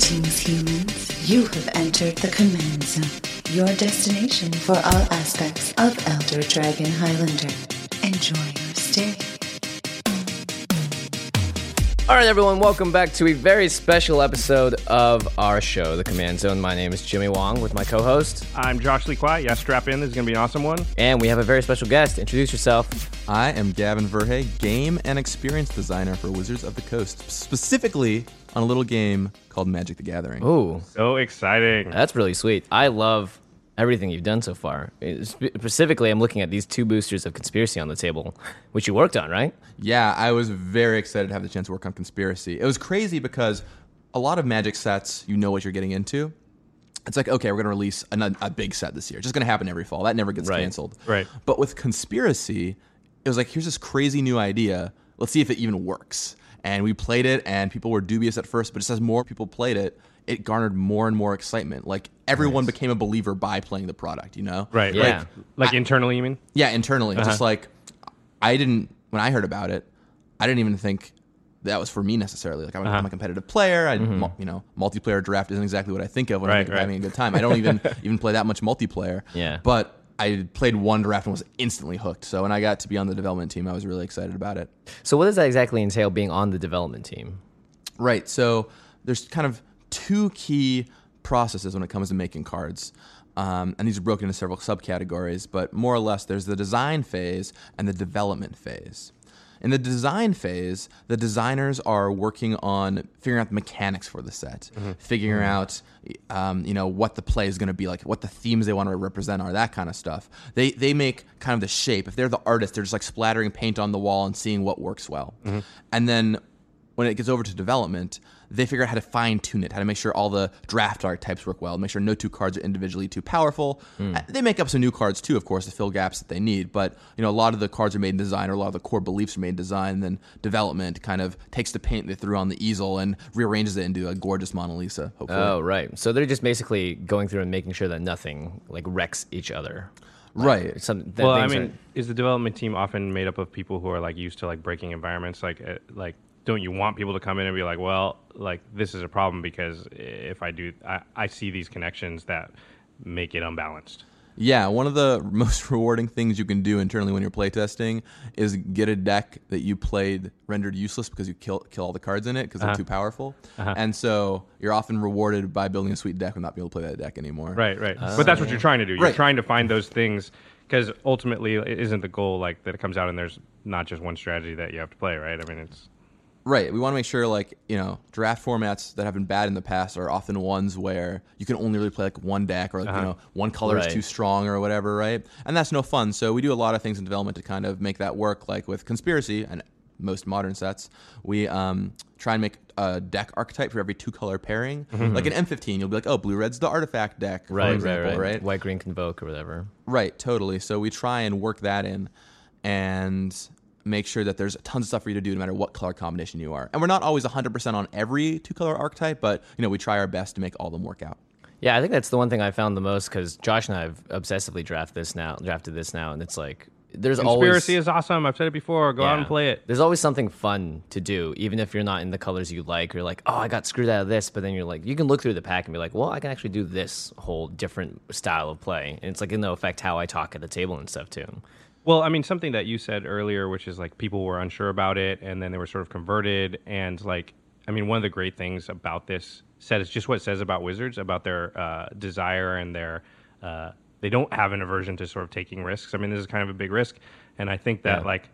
Greetings, humans. You have entered the command zone, your destination for all aspects of Elder Dragon Highlander. Enjoy your stay. All right, everyone, welcome back to a very special episode of our show, The Command Zone. My name is Jimmy Wong with my co host, I'm Josh Lee Kwai. Yeah, strap in. This is going to be an awesome one. and we have a very special guest. Introduce yourself. I am Gavin Verhey, game and experience designer for Wizards of the Coast, specifically on a little game called Magic the Gathering. Ooh, So exciting. that's really sweet. I love everything you've done so far. Specifically, I'm looking at these two boosters of Conspiracy on the table, which you worked on, right? Yeah, I was very excited to have the chance to work on Conspiracy. It was crazy because a lot of Magic sets, you know what you're getting into. It's like, okay, we're going to release a, a big set this year. It's just going to happen every fall. That never gets Right. canceled. Right. But with Conspiracy, it was like, here's this crazy new idea. Let's see if it even works. And we played it, and people were dubious at first, but just as more people played it, it garnered more and more excitement. Like everyone became a believer by playing the product, you know? Right, Yeah. right. Like internally, you mean? Yeah, internally. Uh-huh. Just like I didn't when I heard about it, I didn't even think that was for me necessarily. Like I'm, uh-huh. I'm a competitive player. I, mm-hmm. mul- you know, multiplayer draft isn't exactly what I think of when Right, I'm right. having a good time. I don't even even play that much multiplayer. Yeah. But I played one draft and was instantly hooked. So when I got to be on the development team, I was really excited about it. So, what does that exactly entail being on the development team? Right. So there's kind of two key processes when it comes to making cards. Um, and these are broken into several subcategories, but more or less there's the design phase and the development phase. In the design phase, the designers are working on figuring out the mechanics for the set, figuring out, um, you know, what the play is going to be like, what the themes they want to represent are, that kind of stuff. They they make kind of the shape. If they're the artist, they're just like splattering paint on the wall and seeing what works well. And then when it gets over to development, they figure out how to fine tune it, how to make sure all the draft archetypes work well, make sure no two cards are individually too powerful. Uh, They make up some new cards too, of course, to fill gaps that they need. But you know, a lot of the cards are made in design, or a lot of the core beliefs are made in design. And then development kind of takes the paint they threw on the easel and rearranges it into a gorgeous Mona Lisa. Hopefully, Oh, right. So, they're just basically going through and making sure that nothing like wrecks each other. right. Some, Well, I mean, are- is the development team often made up of people who are like used to like breaking environments? Like, uh, like, don't you want people to come in and be like, well, like this is a problem because if I do, I, I see these connections that make it unbalanced. Yeah, one of the most rewarding things you can do internally when you're playtesting is get a deck that you played rendered useless because you kill kill all the cards in it because they're uh-huh. too powerful. Uh-huh. And so you're often rewarded by building a sweet deck and not being able to play that deck anymore. Right, right. Ah. but that's what you're trying to do. You're Right. trying to find those things because ultimately, it isn't the goal like that it comes out and there's not just one strategy that you have to play, right? I mean, it's Right. We want to make sure, like, you know, draft formats that have been bad in the past are often ones where you can only really play like one deck or, like, you know, one color Right. is too strong or whatever, right? And that's no fun. So we do a lot of things in development to kind of make that work. Like with Conspiracy and most modern sets, we um, try and make a deck archetype for every two color pairing. Like in M15, you'll be like, oh, blue red's the artifact deck, for right, example, right, right, right? White green convoke or whatever. Right, totally. So we try and work that in and make sure that there's tons of stuff for you to do no matter what color combination you are. And we're not always 100% on every two color archetype, but you know, we try our best to make all of them work out. Yeah, I think that's the one thing I found the most because Josh and I have obsessively drafted this now, drafted this now, and it's like there's conspiracy always is awesome. I've said it before. Go out and play it. There's always something fun to do, even if you're not in the colors you like. You're like, oh, I got screwed out of this, but then you're like, you can look through the pack and be like, well, I can actually do this whole different style of play, and it's like going to affect how I talk at the table and stuff too. Well, I mean, something that you said earlier, which is like people were unsure about it, and then they were sort of converted. And like, I mean, one of the great things about this set is just what it says about Wizards, about their uh, desire and their. Uh, they don't have an aversion to sort of taking risks. I mean, this is kind of a big risk, and I think that Yeah. like,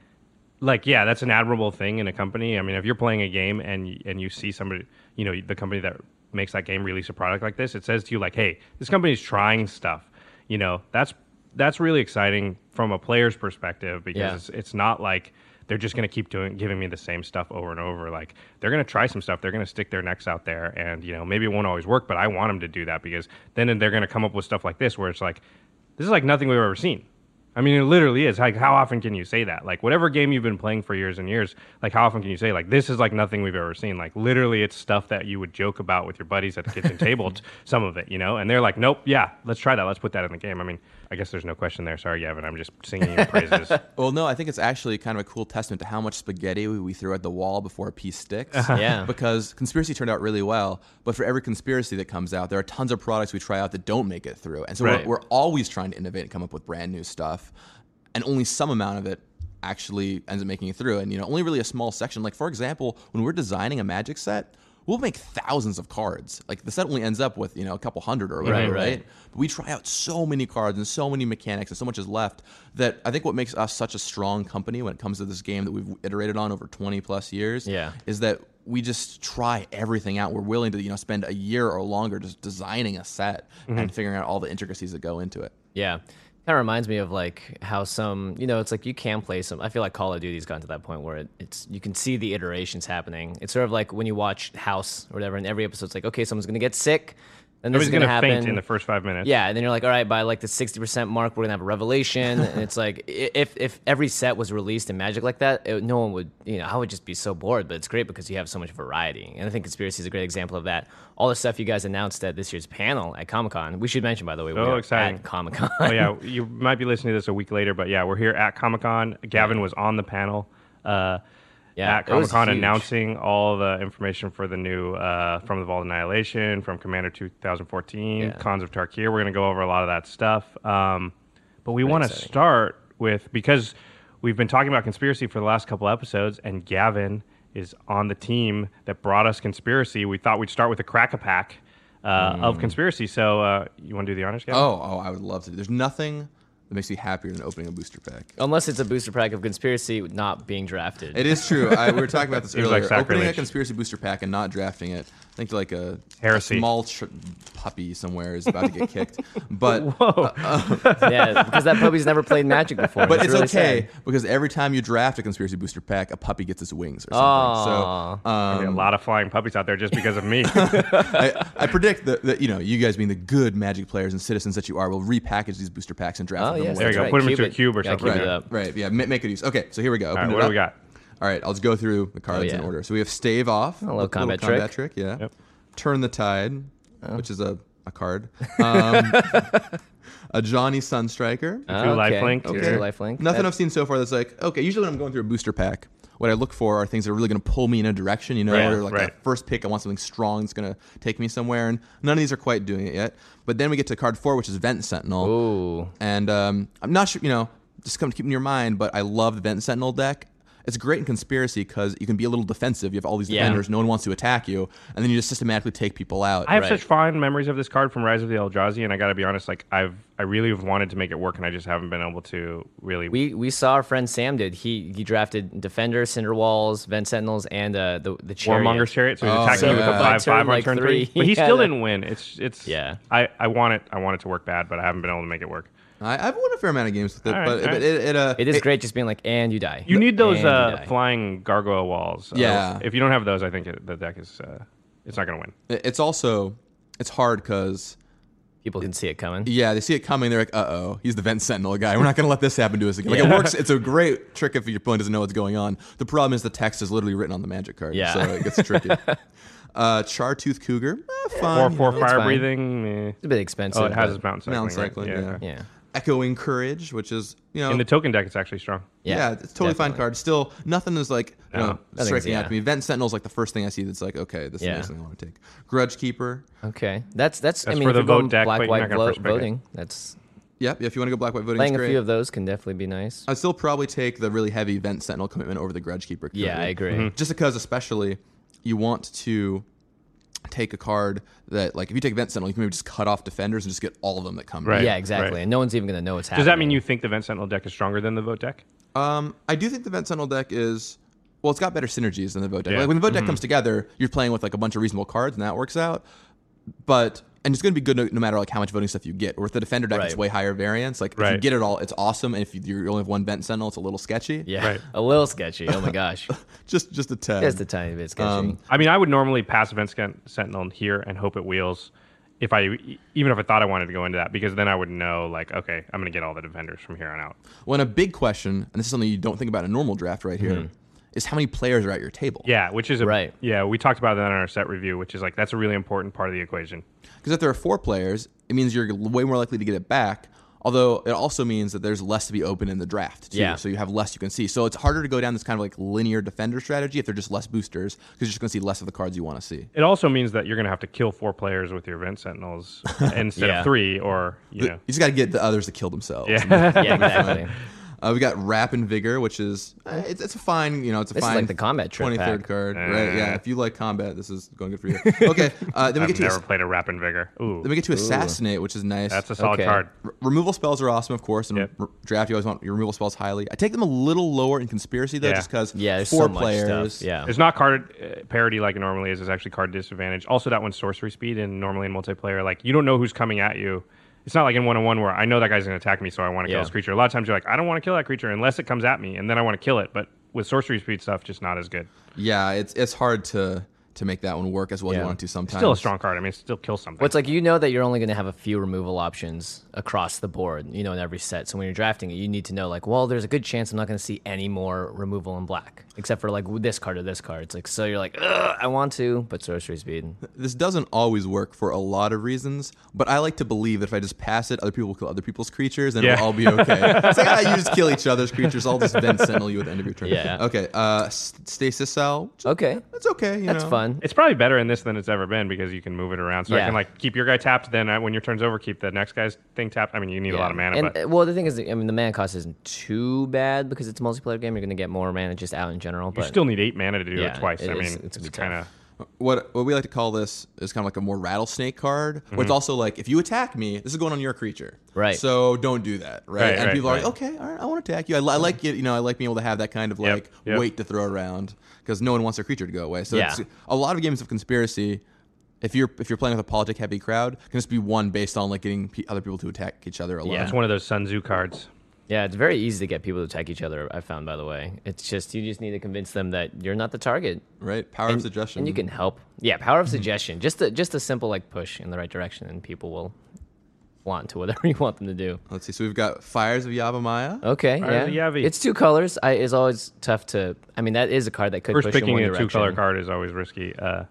like yeah, that's an admirable thing in a company. I mean, if you're playing a game and and you see somebody, you know, the company that makes that game release a product like this, it says to you like, hey, this company's trying stuff. You know, that's that's really exciting from a player's perspective because Yeah. it's, it's not like they're just going to keep doing giving me the same stuff over and over. Like they're going to try some stuff. They're going to stick their necks out there, and you know maybe it won't always work, but I want them to do that because then they're going to come up with stuff like this where it's like this is like nothing we've ever seen. I mean, it literally is. Like, how often can you say that? Like, whatever game you've been playing for years and years, like, how often can you say, like, this is like nothing we've ever seen? Like, literally, it's stuff that you would joke about with your buddies at the kitchen table, some of it, you know? And they're like, nope, yeah, let's try that. Let's put that in the game. I mean, I guess there's no question there. Sorry, Gavin. I'm just singing your praises. Well, no, I think it's actually kind of a cool testament to how much spaghetti we, threw at the wall before a piece sticks. Yeah. Because conspiracy turned out really well, but for every conspiracy that comes out, there are tons of products we try out that don't make it through, and so Right. we're, we're always trying to innovate and come up with brand new stuff, and only some amount of it actually ends up making it through, and you know, only really a small section. Like for example, when we're designing a magic set. We'll make thousands of cards. Like the set only ends up with you know a couple hundred or whatever, Right, right? right. But we try out so many cards and so many mechanics and so much is left that I think what makes us such a strong company when it comes to this game that we've iterated on over 20 plus years Yeah. is that we just try everything out. We're willing to, you know, spend a year or longer just designing a set mm-hmm. and figuring out all the intricacies that go into it. Yeah. Kind of reminds me of like how some, you know, it's like you can play some. I feel like Call of Duty's gotten to that point where it, it's you can see the iterations happening. It's sort of like when you watch House or whatever, and every episode's like, okay, someone's gonna get sick, and this is gonna, gonna happen faint in the first five minutes. Yeah, and then you're like, all right, by like the sixty percent mark, we're gonna have a revelation, and it's like if if every set was released in Magic like that, it, no one would, you know, I would just be so bored. But it's great because you have so much variety, and I think Conspiracy is a great example of that. All the stuff you guys announced at this year's panel at Comic Con, we should mention by the way, we Oh, are exciting. Comic Con. oh yeah, you might be listening to this a week later, but yeah, we're here at Comic Con. Gavin was on the panel. Uh, Yeah, at Comic Con announcing all the information for the new uh, From the Vault Annihilation, from Commander 2014, Yeah. Khans of Tarkir. We're going to go over a lot of that stuff. Um, but we want to start with, because we've been talking about conspiracy for the last couple episodes, and Gavin is on the team that brought us conspiracy. We thought we'd start with a crack a pack uh, Mm. of conspiracy. So uh, you want to do the honors, Gavin? Oh, oh, I would love to. There's nothing that makes me happier than opening a booster pack. Unless it's a booster pack of Conspiracy not being drafted. It is true. I, we were talking about this earlier. like Opening a conspiracy booster pack and not drafting it, I think like a, a Heresy. small ch- puppy somewhere is about to get kicked. But yeah, because that puppy's never played Magic before. but it's, really okay sad. because every time you draft a conspiracy booster pack, a puppy gets its wings or something. Aw. So um, a lot of flying puppies out there just because of me. I, I predict that, that you know you guys being the good Magic players and citizens that you are will repackage these booster packs and draft Oh them yes. There you go. right. Put 'em into Cube a it. cube or Yeah, something. cube it Right, up. right, yeah, ma- make it use. Okay, so here we go. Open right, it what do we got? All right, I'll just go through the cards in yeah. order. So we have Stave Off, little little combat combat trick. trick, yeah. Yep. Turn the Tide, Oh. which is a, a card. Um, Ajani's Sunstriker. Oh, Two okay. lifelink, Two Okay. lifelink. Nothing That- I've seen so far that's like, okay, usually when I'm going through a booster pack, what I look for are things that are really going to pull me in a direction, you know, Right, or like right. that first pick, I want something strong that's going to take me somewhere, and none of these are quite doing it yet. But then we get to card four, which is Vent Sentinel. Ooh. And um, I'm not sure, you know, just come to keep in your mind, but I love the Vent Sentinel deck. It's great in conspiracy because you can be a little defensive. You have all these Yeah. defenders, no one wants to attack you, and then you just systematically take people out. I have Right. such fond memories of this card from Rise of the Eldrazi, and I got to be honest, like I've I really have wanted to make it work, and I just haven't been able to really. We we saw our friend Sam did. He he drafted Defender, Cinder Walls, Vent Sentinels, and uh, the the Chariot. Warmonger's chariot, so he's Oh, attacking you with a five Turn, five on like, turn three. three, but he Yeah, still that- didn't win. It's it's Yeah. I, I want it I want it to work bad, but I haven't been able to make it work. I, I've won a fair amount of games with it, All right, but, all but right. it, it, uh, It is great just being like, and you die. You need those And you uh, die. flying gargoyle walls. Uh, Yeah. if you don't have those, I think it, the deck is uh, it's not going to win. it- it's also it's hard because People can see it coming. Yeah, they see it coming. They're like, "Uh oh, he's the Vent Sentinel guy. We're not going to let this happen to us again." Like, it works. It's a great trick if your opponent doesn't know what's going on. The problem is the text is literally written on the magic card, Yeah. so it gets tricky. uh, Chartooth Cougar, eh, Four four you know. fire fine. breathing. eh. It's a bit expensive. Oh, it has but- its mountain cycling. Mountain right? cycling, yeah. Yeah. Echoing Courage, which is you know, In the token deck, it's actually strong. yeah, Yeah, it's a totally fine card. Still, nothing is like you No, know nothing's- striking out yeah. to me. Vent Sentinel's like the first thing I see that's like, okay, this Yeah. is something I want to take. Grudge Keeper. Okay, that's that's. That's I mean, for the vote deck, black white vo- first pick it. voting, that's Yep, if you want to go black white voting, playing it's a great. few of those can definitely be nice. I'd still probably take the really heavy Vent Sentinel commitment over the Grudge Keeper. Yeah, I commitment. agree. Mm-hmm. Just because, especially, you want to take a card that, like, if you take Vent Sentinel, you can maybe just cut off defenders and just get all of them that come. Right. yeah, exactly. right. And no one's even gonna know what's happening. Does that mean you think the Vent Sentinel deck is stronger than the vote deck? Um, I do think the Vent Sentinel deck is. Well, it's got better synergies than the vote deck. Yeah. Like when the vote deck comes together, you're playing with like a bunch of reasonable cards, and that works out. but and it's going to be good no, no matter like how much voting stuff you get. Or with the defender deck, it's way higher variance. Like if you get it all, it's awesome. And if you, you only have one Vent Sentinel, it's a little sketchy. Yeah, Right. a little sketchy. Oh my gosh, just just a tad. just a tiny bit sketchy. Um, I mean, I would normally pass Event Sentinel here and hope it wheels. If I even if I thought I wanted to go into that, because then I would know like, okay, I'm going to get all the defenders from here on out. Well, When a big question, and this is something you don't think about in a normal draft right here, is how many players are at your table. Yeah, which is a, Right. Yeah, we talked about that in our set review, which is like that's a really important part of the equation. Because if there are four players, it means you're way more likely to get it back. Although it also means that there's less to be open in the draft too. Yeah. So you have less you can see. So it's harder to go down this kind of like linear defender strategy if they're just less boosters because you're just going to see less of the cards you want to see. It also means that you're going to have to kill four players with your Event Sentinels instead Yeah. of three, or you know, You just got to get the others to kill themselves. Yeah. yeah, exactly. Uh, we got Wrap in Vigor, which is uh, it's, it's a fine, you know, it's a This is fine like the combat trip twenty third pack. card, Uh. right? Yeah, if you like combat, this is going good for you. Okay, uh, then we I've get to never ass- played a Wrap in Vigor. Ooh, then we get to assassinate, which is nice. that's a solid Okay. card. R- removal spells are awesome, of course. And Yep. r- draft, you always want your removal spells highly. I take them a little lower in conspiracy though, Yeah. just because Yeah, there's four so much players. stuff. Yeah, There's not card uh, parity like it normally is. It's actually card disadvantage. Also, that one's sorcery speed, and normally in multiplayer, like you don't know who's coming at you. It's not like in one on one where I know that guy's going to attack me, so I want to kill Yeah. this creature. A lot of times you're like, I don't want to kill that creature unless it comes at me, and then I want to kill it. But with sorcery speed stuff, just not as good. Yeah, it's it's hard to to make that one work as well as Yeah. you want to sometimes. Still a strong card. I mean, it still kills something. Well, it's like you know that you're only going to have a few removal options across the board, you know, in every set. So when you're drafting it, you need to know, like, well, there's a good chance I'm not going to see any more removal in black, except for like this card or this card. It's like, so you're like, Ugh, I want to, but sorcery speed. This doesn't always work for a lot of reasons, but I like to believe that if I just pass it, other people will kill other people's creatures, and Yeah. it'll all be okay. it's like, ah, you just kill each other's creatures. I'll just then sentinel you at the end of your turn. Yeah. Okay. Uh, S- Stasis Cell. Okay, That's okay. You that's know. fun. It's probably better in this than it's ever been because you can move it around. So I can like keep your guy tapped. Then uh, when your turn's over, keep the next guy's thing tapped. I mean, you need a lot of mana, And but well, the thing is, I mean, the mana cost isn't too bad because it's a multiplayer game. You're going to get more mana just out in general. you But still need eight mana to do Yeah, it twice. it I is- mean, it's it's, gonna be kind of. What what we like to call this is kind of like a more rattlesnake card, where it's also like if you attack me, this is going on your creature, Right. So don't do that, right? Right, and right, people are like, okay, all right, I want to attack you. I, I like it, you know, I like being able to have that kind of Yep, like yep. weight to throw around because no one wants their creature to go away. So Yeah. it's, a lot of games of conspiracy. If you're if you're playing with a politic heavy crowd, can just be won based on like getting pe other people to attack each other alone. Yeah. it's one of those Sun Tzu cards. Yeah, it's very easy to get people to attack each other. I found, by the way, it's just you just need to convince them that you're not the target, Right? Power and, of suggestion. and you can help. Yeah, power of suggestion. Just a just a simple like push in the right direction, and people will flaunt to whatever you want them to do. Let's see. So we've got Fires of Yavimaya. Okay, Fire yeah, the Yavi. it's two colors. I is always tough to. I mean, that is a card that could First push in picking one a direction. two color card is always risky. Uh,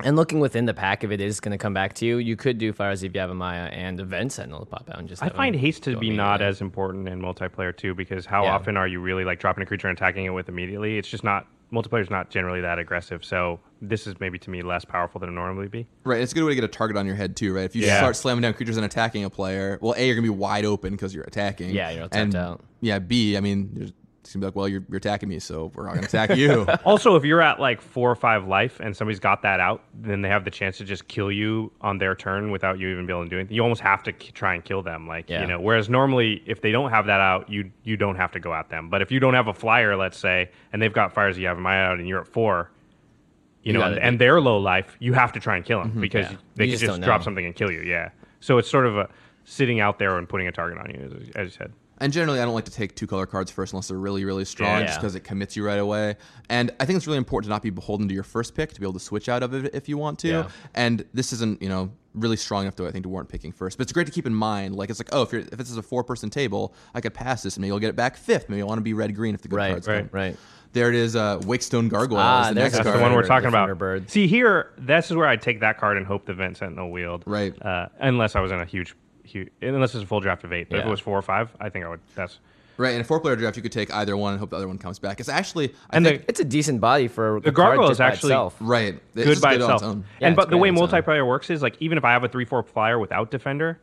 And looking within the pack, if it is going to come back to you, you could do Fires of Yavimaya and Event Sentinel to pop out and just. I find haste to be not as important in multiplayer too, because how Yeah. often are you really like dropping a creature and attacking it with immediately? It's just not multiplayer's not generally that aggressive. So this is maybe to me less powerful than it normally be. Right, it's a good way to get a target on your head too, right? If you Yeah. start slamming down creatures and attacking a player, well, a you're gonna be wide open because you're attacking. Yeah, you're all tapped and out. Yeah, b I mean, there's, it's gonna be like, well, you're, you're attacking me, so we're not gonna attack you. Also, if you're at like four or five life and somebody's got that out, then they have the chance to just kill you on their turn without you even being able to do anything. You almost have to k- try and kill them, like Yeah. you know. Whereas normally, if they don't have that out, you you don't have to go at them. But if you don't have a flyer, let's say, and they've got fires, you have my out, and you're at four. You, You know, gotta and, do- and they're low life. You have to try and kill them mm-hmm. because Yeah. they You can just just don't drop know. something and kill you. Yeah. So it's sort of a sitting out there and putting a target on you, as, as you said. And generally, I don't like to take two color cards first unless they're really, really strong, Yeah. just because it commits you right away. And I think it's really important to not be beholden to your first pick to be able to switch out of it if you want to. Yeah. And this isn't, you know. Really strong enough to I think to warrant picking first, but it's great to keep in mind. Like it's like, oh, if you're if this is a four person table, I could pass this, and maybe I'll get it back fifth. Maybe I want to be red green if the good Right, cards right, come. right. There it is, uh, Wakestone Gargoyle. Ah, is the next That's card. the one we're talking about. Thunderbird. See here, this is where I take that card and hope the Vent Sentinel wield. Right. Uh, unless I was in a huge, huge, unless it's a full draft of eight. But if it was four or five, I think I would. That's Right, in a four-player draft, you could take either one and hope the other one comes back. It's actually, I and think, the It's a decent body for The a gargoyle is actually- itself. right, it's good by on itself. own. Yeah, and but the way on its multiplayer works is like even if I have a three four flyer without defender,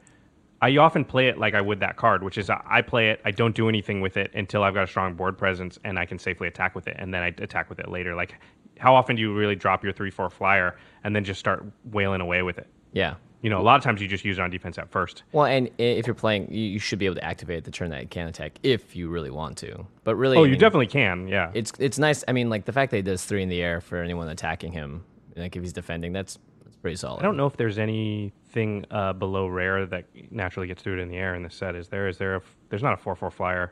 I often play it like I would that card, which is I I play it, I don't do anything with it until I've got a strong board presence and I can safely attack with it, and then I attack with it later. Like, how often do you really drop your three four flyer and then just start wailing away with it? Yeah. You know, a lot of times you just use it on defense at first. Well, and if you're playing, you, should be able to activate the turn that it can attack if you really want to. But really, Oh, I you mean, definitely can. Yeah. It's it's nice. I mean, like the fact that he does three in the air for anyone attacking him, like if he's defending, that's that's pretty solid. I don't know if there's anything uh, below rare that naturally gets through it in the air in this set. Is there? Is there? A, there's not a four four flyer.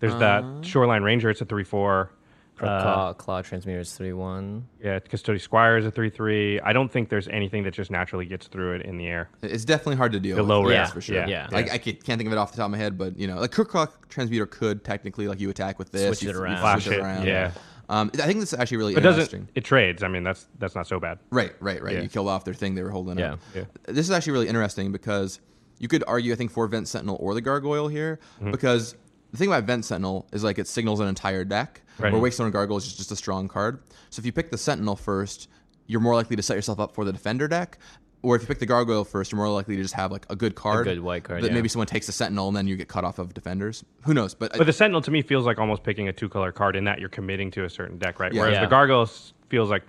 There's Uh. that Shoreline Ranger. It's a three four. Claw, claw, claw Transmuter is three one. Yeah, Custodi Squire is a three three. I don't think there's anything that just naturally gets through it in the air. It's definitely hard to deal The with. low rare, that's for sure. yeah, yeah. Like. I can't can't think of it off the top of my head, but you know, like Crookclaw Transmuter could technically like you attack with this, Switch you, it around. Flash switch it it, around. yeah. Um, I think this is actually really It interesting. It trades. I mean, that's that's not so bad. Right, right, right. Yeah. You killed off their thing they were holding Yeah. up. Yeah. This is actually really interesting because you could argue, I think, for Vent Sentinel or the Gargoyle here, Mm-hmm. because the thing about Vent Sentinel is like it signals an entire deck, Right. where Wakestone Gargoyle is just, just a strong card. So if you pick the Sentinel first, you're more likely to set yourself up for the Defender deck. Or if you pick the Gargoyle first, you're more likely to just have like a good card. A good white card, That yeah. maybe someone takes the Sentinel and then you get cut off of defenders. Who knows? But, But the Sentinel to me feels like almost picking a two color card in that you're committing to a certain deck, right? Yeah. Whereas Yeah. the Gargoyle feels like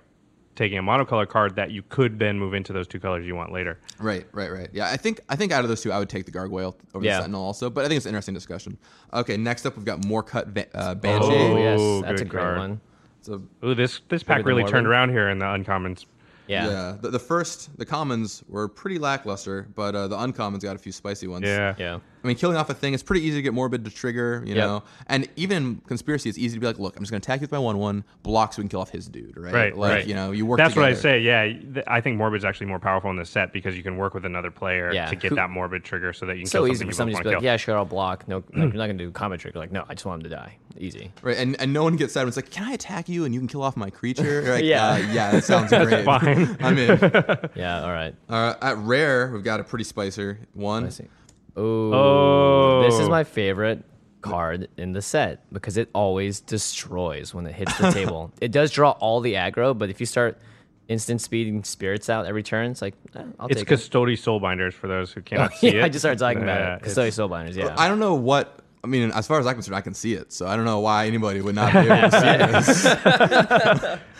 taking a monocolor card that you could then move into those two colors you want later. Right, right, right. Yeah, I think I think out of those two, I would take the gargoyle over Yeah. the sentinel also. But I think it's an interesting discussion. Okay, next up we've got more cut va- uh, banshee. Oh, yes, that's a good great card. one. So Ooh, this this pack really turned around here in the uncommons. Yeah. yeah, the, the first the commons were pretty lackluster, but uh, the uncommons got a few spicy ones. Yeah. Yeah. I mean, killing off a thing, it's pretty easy to get morbid to trigger, you Yep. know. And even in conspiracy, it's easy to be like, look, I'm just going to attack you with my one one, block so we can kill off his dude, right? Right, Like, right. you know, you work. That's what I say. Yeah, I think Morbid's actually more powerful in this set because you can work with another player Yeah. to get Who- that Morbid trigger so that you can So kill easy something for you somebody to be to like, yeah, sure, I'll block. No, like, you're not gonna do combat trick. Like, no, I just want him to die. Easy. Right, and, and no one gets sad when it's like, can I attack you and you can kill off my creature? Like, Yeah. uh, yeah, that sounds great. fine. I'm in. Yeah. All right. Uh, at rare, we've got a pretty spicer one. I see. Ooh, Oh. this is my favorite card in the set because it always destroys when it hits the table. It does draw all the aggro, but if you start instant speeding spirits out every turn, it's like eh, I'll take It's take Custodi Soulbinders for those who cannot it. see yeah, it. I just started talking Yeah, about it. it's- Custodial Soulbinders, yeah. I don't know what. I mean, as far as I'm concerned, I can see it, so I don't know why anybody would not be able to see this.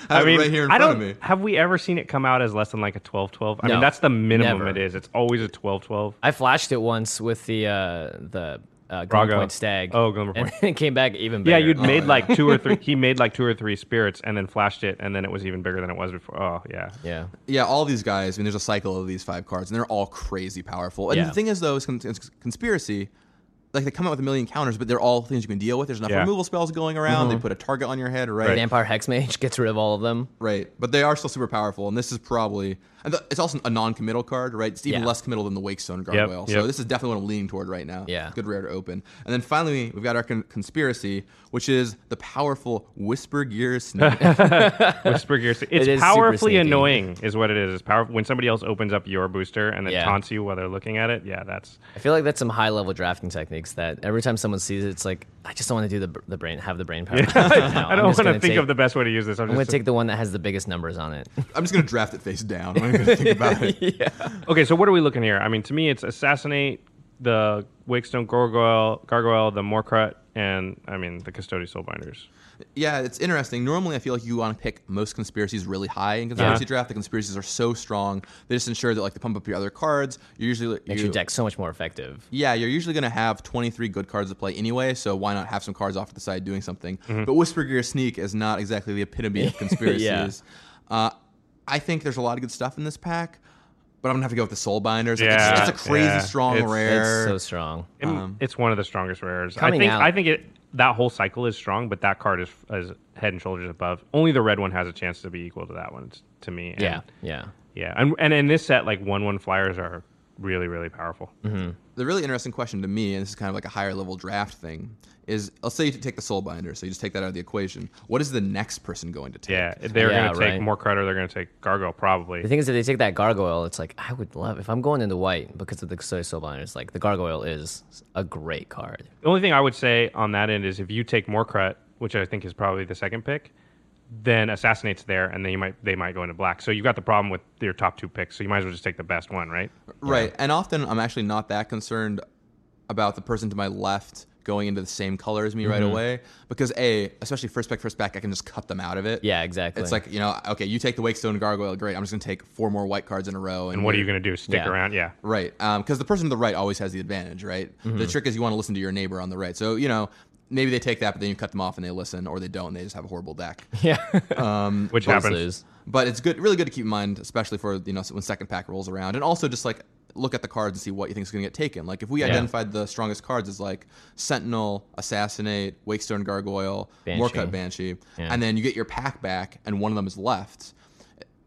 I, I it mean, right here in I front don't. of me. Have we ever seen it come out as less than like a 12-12? I No, mean, that's the minimum never. it is. It's always a 12-12. I flashed it once with the uh, the uh, Brago. Point Stag. Oh, Glimmer and it came back even Yeah, you'd made yeah. like two or three. He made like two or three spirits and then flashed it, and then it was even bigger than it was before. Oh, yeah. Yeah. Yeah, all these guys. I mean, there's a cycle of these five cards, and they're all crazy powerful. And Yeah. the thing is, though, is con- is conspiracy. Like they come out with a million counters, but they're all things you can deal with. There's enough Yeah. removal spells going around. They mm-hmm. put a target on your head, right? Vampire Hexmage gets rid of all of them. Right, but they are still super powerful, and this is probably and the- it's also a non-committal card, right? It's even Yeah. less committal than the Wakestone Gargoyle. So yep. this is definitely what I'm leaning toward right now. Yeah. good rare to open. And then finally, we've got our con- conspiracy, which is the powerful Whisper Gear Sneak. Whisper Gear. It's It is super powerfully annoying, is what it is. It's powerful when somebody else opens up your booster and then Yeah. taunts you while they're looking at it. Yeah, that's I feel like that's some high level drafting techniques that every time someone sees it, it's like I just don't want to do the the brain have the brain power. No, I I'm don't want to gonna think take- of the best way to use this. I'm, I'm gonna take the one that has the biggest numbers on it. I'm just gonna draft it face down. I'm gonna think about it. yeah. okay. So what are we looking here? I mean, to me, it's assassinate the Wakestone Gargoyle, Gargoyle, the Morkrut, and I mean the Custodi Soulbinders. Yeah, it's interesting. Normally, I feel like you want to pick most conspiracies really high in conspiracy Yeah. draft. The conspiracies are so strong; they just ensure that like they pump up your other cards. You're usually Makes you- your deck so much more effective. Yeah, you're usually going to have 23 good cards to play anyway, so why not have some cards off to the side doing something? Mm-hmm. But Whisper Gear Sneak is not exactly the epitome of conspiracies. uh, I think there's a lot of good stuff in this pack, but I'm going to have to go with the Soul Binders. Like, Yeah, it's, it's a crazy yeah. strong It's- rare. It's so strong. And it's one of the strongest rares. I Coming think. out- I think it. That whole cycle is strong, but that card is, is head and shoulders above. Only the red one has a chance to be equal to that one to me. And, Yeah, yeah. yeah, and and in this set, like one one flyers are really really powerful. Mm-hmm. the really interesting question to me, and this is kind of like a higher level draft thing, is let's say you take the Soul Binder, so you just take that out of the equation. What is the next person going to take? Yeah, they're Yeah, gonna take right. more credit. They're gonna take Gargoyle probably. The thing is, if they take that gargoyle, it's like I would love if I'm going into white because of the Soy Soulbinders. Like the gargoyle is a great card. The only thing I would say on that end is if you take Morkrut, which I think is probably the second pick, then Assassinate's there, and then you might they might go into black. So you've got the problem with your top two picks. So you might as well just take the best one, right? Right. And often I'm actually not that concerned about the person to my left going into the same color as me right Mm-hmm. away because a especially first pick first back I can just cut them out of it. Yeah, exactly. It's like you know okay you take the Wakestone Gargoyle great I'm just gonna take four more white cards in a row And what are you gonna do? Stick Yeah. around? Yeah. Right, because the person to the right always has the advantage, right? Mm-hmm. The trick is you want to listen to your neighbor on the right. So you know, maybe they take that, but then you cut them off and they listen, or they don't, and they just have a horrible deck. Yeah. um, which happens. lose. But it's good, really good to keep in mind, especially for you know when second pack rolls around, and also just like look at the cards and see what you think is going to get taken. Like if we identified the strongest cards as like Sentinel, Assassinate, Wakestone Gargoyle, Banshee. Morkrut Banshee, Yeah. and then you get your pack back, and one of them is left.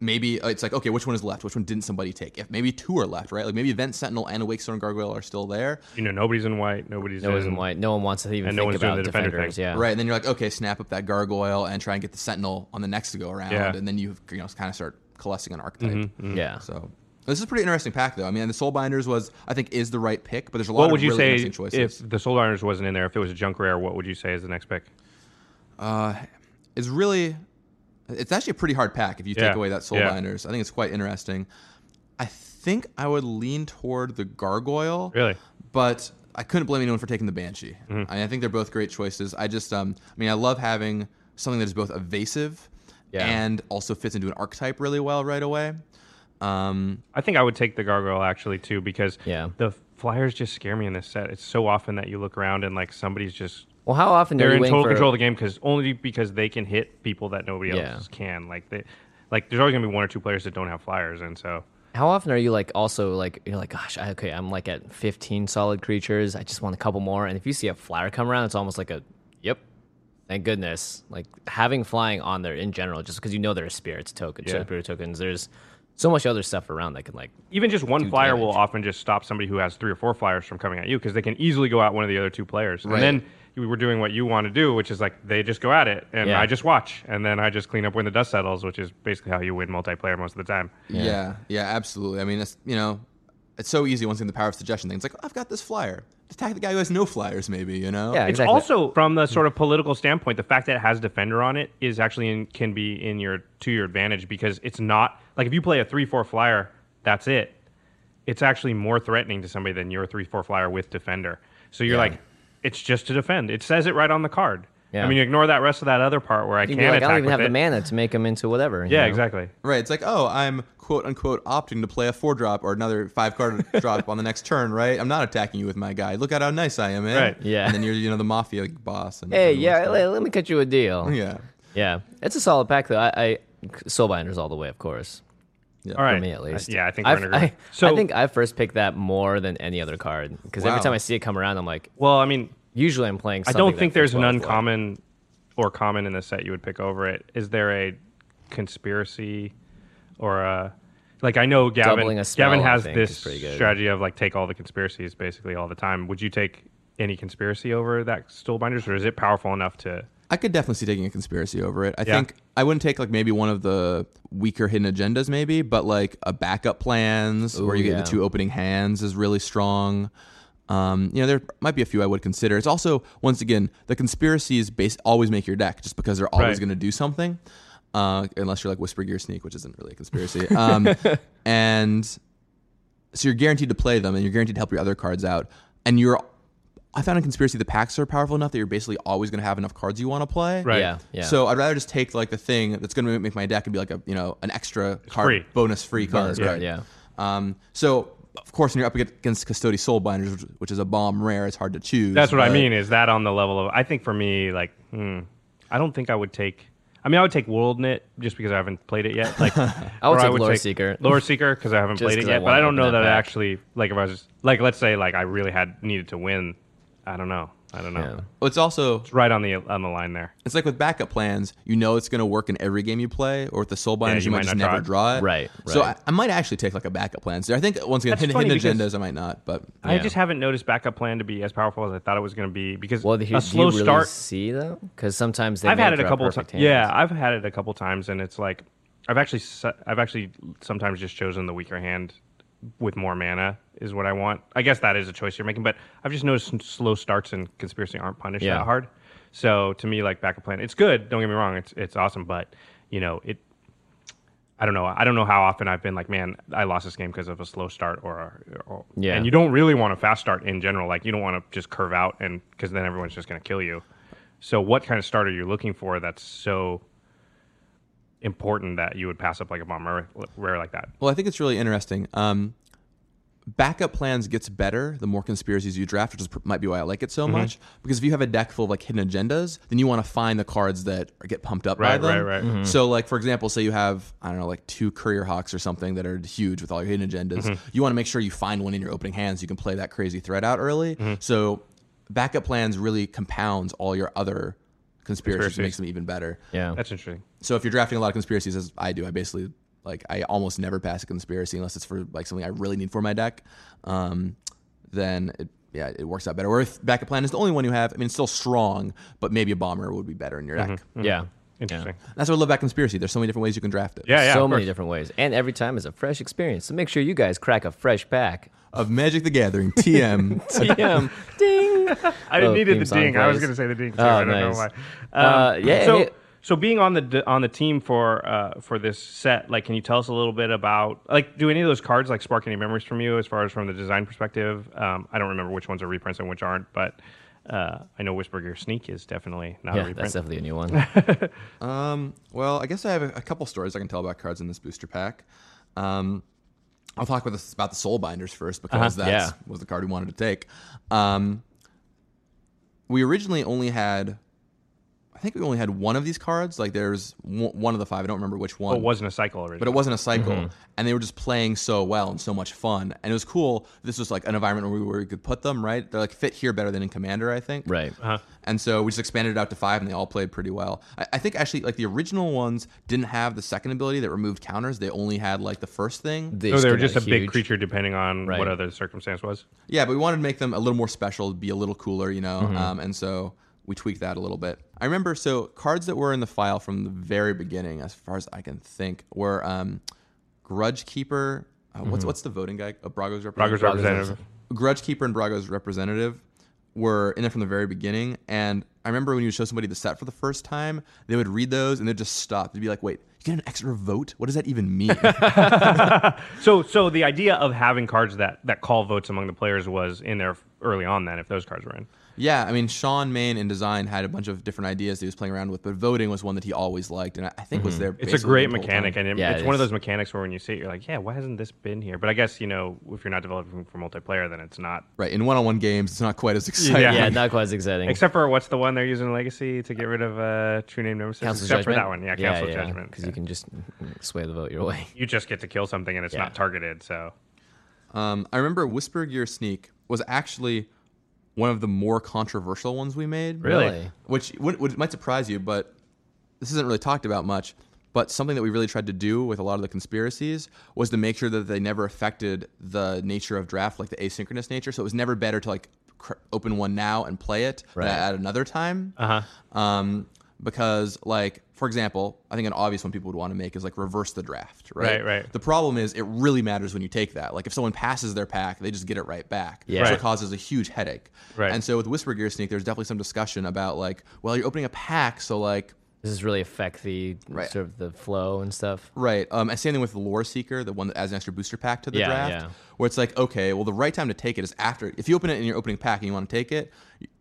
Maybe uh, it's like okay, which one is left? Which one didn't somebody take? If maybe two are left, right? Like maybe Event Sentinel and a Wakestone Gargoyle are still there, You know, nobody's in white. Nobody's No in in white. No one wants to even And no think one's doing about the defender defenders. thing. Yeah. right? And then you're like, okay, snap up that Gargoyle and try and get the Sentinel on the next to go around, Yeah. and then you you know kind of start coalescing an archetype. Mm-hmm. Yeah. So this is a pretty interesting pack, though. I mean, the Soul Binders was, I think, is the right pick, but there's a lot What of would you really say interesting choices. if the Soul Runners wasn't in there? If it was a junk rare, what would you say is the next pick? Uh, it's really, it's actually a pretty hard pack if you take away that Soul Yeah. Binders. I think it's quite interesting. I think I would lean toward the Gargoyle. Really? But I couldn't blame anyone for taking the Banshee. Mm-hmm. I, mean, I think they're both great choices. I just, um, I mean, I love having something that is both evasive Yeah. and also fits into an archetype really well right away. Um, I think I would take the Gargoyle actually too because Yeah. the Flyers just scare me in this set. It's so often that you look around and like somebody's just Well, how often they're in total for? control of the game because only because they can hit people that nobody Yeah. else can. Like they, like there's always gonna be one or two players that don't have Flyers, and so How often are you like also like you're like gosh I, okay I'm like at 15 solid creatures I just want a couple more and if you see a flyer come around it's almost like a yep thank goodness like having flying on there in general just because you know there are spirits tokens Yeah. spirit tokens there's so much other stuff around that can like even just one flyer will often just stop somebody who has three or four flyers from coming at you because they can easily go out one of the other two players. Right. And then you were doing what you want to do, which is like they just go at it, and Yeah. I just watch, and then I just clean up when the dust settles, which is basically how you win multiplayer most of the time. Yeah. yeah, absolutely. I mean, it's you know, it's so easy once in the power of suggestion thing. It's like oh, I've got this flyer. Attack the guy who has no flyers, maybe you know. Yeah, It's exactly. also from the sort of mm. political standpoint, the fact that it has defender on it is actually in, can be in your to your advantage because it's not like if you play a three four flyer, that's it. It's actually more threatening to somebody than your three four flyer with defender. So you're Yeah. like, it's just to defend. It says it right on the card. Yeah. I mean, you ignore that rest of that other part where I you can can be like I attack don't even with have it. the mana to make him into whatever you Yeah, know? exactly. Right. It's like, oh, I'm quote unquote opting to play a four drop or another five card drop on the next turn, right? I'm not attacking you with my guy. Look at how nice I am, man. Right. Yeah. And then you're, you know, the mafia boss. And hey everyone's yeah let, let me cut you a deal yeah. yeah it's a solid pack though I, I soulbinders all the way of course Yeah. All right. me at least. yeah, I think we're in. I, So- I think I first picked that more than any other card because Wow. every time I see it come around, I'm like, Well, I mean, usually I'm playing. I don't think there's an uncommon or common in the set you would pick over it. Is there a conspiracy or a like I know Gavin spell, Gavin has this is pretty good. strategy of like take all the conspiracies basically all the time. Would you take any conspiracy over that Soulbinders or is it powerful enough to I could definitely see taking a conspiracy over it. I Yeah. think I wouldn't take like maybe one of the weaker hidden agendas, maybe, but like a backup plans where Ooh, you get the two opening hands is really strong. Um, you know, there might be a few I would consider. It's also once again the conspiracies base always make your deck just because they're always Right. going to do something, uh, unless you're like Whisper Gear Sneak, which isn't really a conspiracy. Um, and so you're guaranteed to play them, and you're guaranteed to help your other cards out, and you're. I found in conspiracy the packs are powerful enough that you're basically always going to have enough cards you want to play. Right. Yeah, yeah. So I'd rather just take like the thing that's going to make my deck and be like a you know an extra card free. bonus free card. yeah, right. yeah. Um, so of course when you're up against Custodi Soulbinders, which, which is a bomb rare, it's hard to choose. That's what I mean. Is that on the level of? I think for me, like, hmm, I don't think I would take. I mean, I would take World Knit just because I haven't played it yet. Like, I would take Lore Seeker. Lore Seeker because I haven't Just played it 'cause I yet. But I don't know that that, I actually like if I was just like, let's say like I really had needed to win. I don't know. I don't know. Yeah. Well, it's also It's right on the on the line there. it's like with backup plans, you know it's going to work in every game you play, or with the Soulbinders, you you, might might just not never draw it. draw it. Right, So I. I might actually take like a backup plan. So I think once again, That's hidden, hidden agendas, I might not, but I just haven't noticed backup plan to be as powerful as I thought it was going to be because Well, do you, a do slow you really start. see though? Because sometimes they I've had it a couple times. Yeah, I've had it a couple times, and it's like I've actually I've actually sometimes just chosen the weaker hand with more mana is what I want. I guess that is a choice you're making, but I've just noticed slow starts in conspiracy aren't punished Yeah. that hard. So to me, like backup plan, it's good. Don't get me wrong, it's it's awesome, but you know it. I don't know. I don't know how often I've been like, man, I lost this game because of a slow start or, a, or Yeah. And you don't really want a fast start in general. Like you don't want to just curve out and because then everyone's just going to kill you. So what kind of start are you looking for that's so important that you would pass up like a bomb rare, rare like that? Well, I think it's really interesting. Um, backup plans gets better the more conspiracies you draft, which is, might be why I like it so mm-hmm. much. Because if you have a deck full of like hidden agendas, then you want to find the cards that get pumped up by Right, them. right, right. Mm-hmm. So, like for example, say you have I don't know like two Courier Hawks or something that are huge with all your hidden agendas. Mm-hmm. You want to make sure you find one in your opening hands. so you can play that crazy threat out early. So, backup plans really compounds all your other conspiracies, Conspiracies. makes them even better. Yeah. That's interesting. So if you're drafting a lot of conspiracies, as I do, I basically like I almost never pass a conspiracy unless it's for like something I really need for my deck. Um, then it, yeah, it works out better. Or if backup plan is the only one you have, I mean, it's still strong, but maybe a bomber would be better in your deck. yeah. Interesting. That's what I love about conspiracy. There's so many different ways you can draft it. Yeah, yeah. so many different ways. And every time is a fresh experience. So make sure you guys crack a fresh pack. Of Magic the Gathering, TM. TM. Ding. I Oh, needed theme the song ding. I was going to say the ding too. Oh, I don't nice. know why. Uh, yeah, So, hey- so being on the on the team for uh, for this set, like, can you tell us a little bit about like, do any of those cards like spark any memories from you as far as from the design perspective? Um, I don't remember which ones are reprints and which aren't, but uh, I know Whisper Gear Sneak is definitely not a Yeah, reprint. that's definitely a new one. Um, well, I guess I have a, a couple stories I can tell about cards in this booster pack. Um, I'll talk about this about the Soul Binders first because Uh-huh, that yeah. was the card we wanted to take. Um, we originally only had, think we only had one of these cards. Like there's one one of the five. I don't remember which one. Oh, it wasn't a cycle originally. but it wasn't a cycle, Mm-hmm. and they were just playing so well and so much fun, and it was cool. This was like an environment where we, where we could put them right. They're like fit here better than in Commander, I think. right. Uh-huh. And so we just expanded it out to five, and they all played pretty well. I, I think actually, like the original ones didn't have the second ability that removed counters. They only had like the first thing. They So they were just just a got big creature depending on Right. what other circumstance was. yeah, but we wanted to make them a little more special, be a little cooler, you know. Um, and so we tweaked that a little bit. I remember so cards that were in the file from the very beginning, as far as I can think, were um, Grudge Keeper. Uh, What's what's the voting guy? Uh, Brago's representative. Brago's representative. Grudge Keeper and Brago's representative were in there from the very beginning. And I remember when you would show somebody the set for the first time, they would read those and they'd just stop. They'd be like, wait, you get an extra vote? What does that even mean? So, so the idea of having cards that that call votes among the players was in there early on. Then, if those cards were in, yeah, I mean, Shawn Main in design had a bunch of different ideas that he was playing around with, but voting was one that he always liked. And I, I think was there. it's a great the mechanic, time. and it, Yeah, it's it one of those mechanics where when you see it, you're like, yeah, why hasn't this been here? But I guess you know, if you're not developing for multiplayer, then it's not. Right. In one on one games, it's not quite as exciting. Yeah. Yeah, not quite as exciting. Except for what's the one they're using in Legacy to get rid of uh, True Name Nemesis? Council's Except Judgment. for that one, yeah, Council Judgment. Because yeah. you can just sway the vote your way. you just get to kill something and it's Yeah. not targeted. So Um, I remember Whisper Gear Sneak was actually one of the more controversial ones we made. Really? Which would, would, might surprise you, but this isn't really talked about much. But something that we really tried to do with a lot of the conspiracies was to make sure that they never affected the nature of draft, like the asynchronous nature. So it was never better to like cr- open one now and play it Right. at another time. Uh huh. Um, because, like, for example, I think an obvious one people would want to make is like reverse the draft, right? Right, right. The problem is it really matters when you take that. Like, if someone passes their pack, they just get it right back. Yeah. So Right. it causes a huge headache. Right. And so with Whisper Gear Sneak, there's definitely some discussion about like, well, you're opening a pack, so like, Does this really affect the Right. sort of the flow and stuff? Right. Um, and same thing with the Lore Seeker, the one that adds an extra booster pack to the Yeah, draft. yeah. Where it's like, okay, well, the right time to take it is after. If you open it in your opening pack and you want to take it,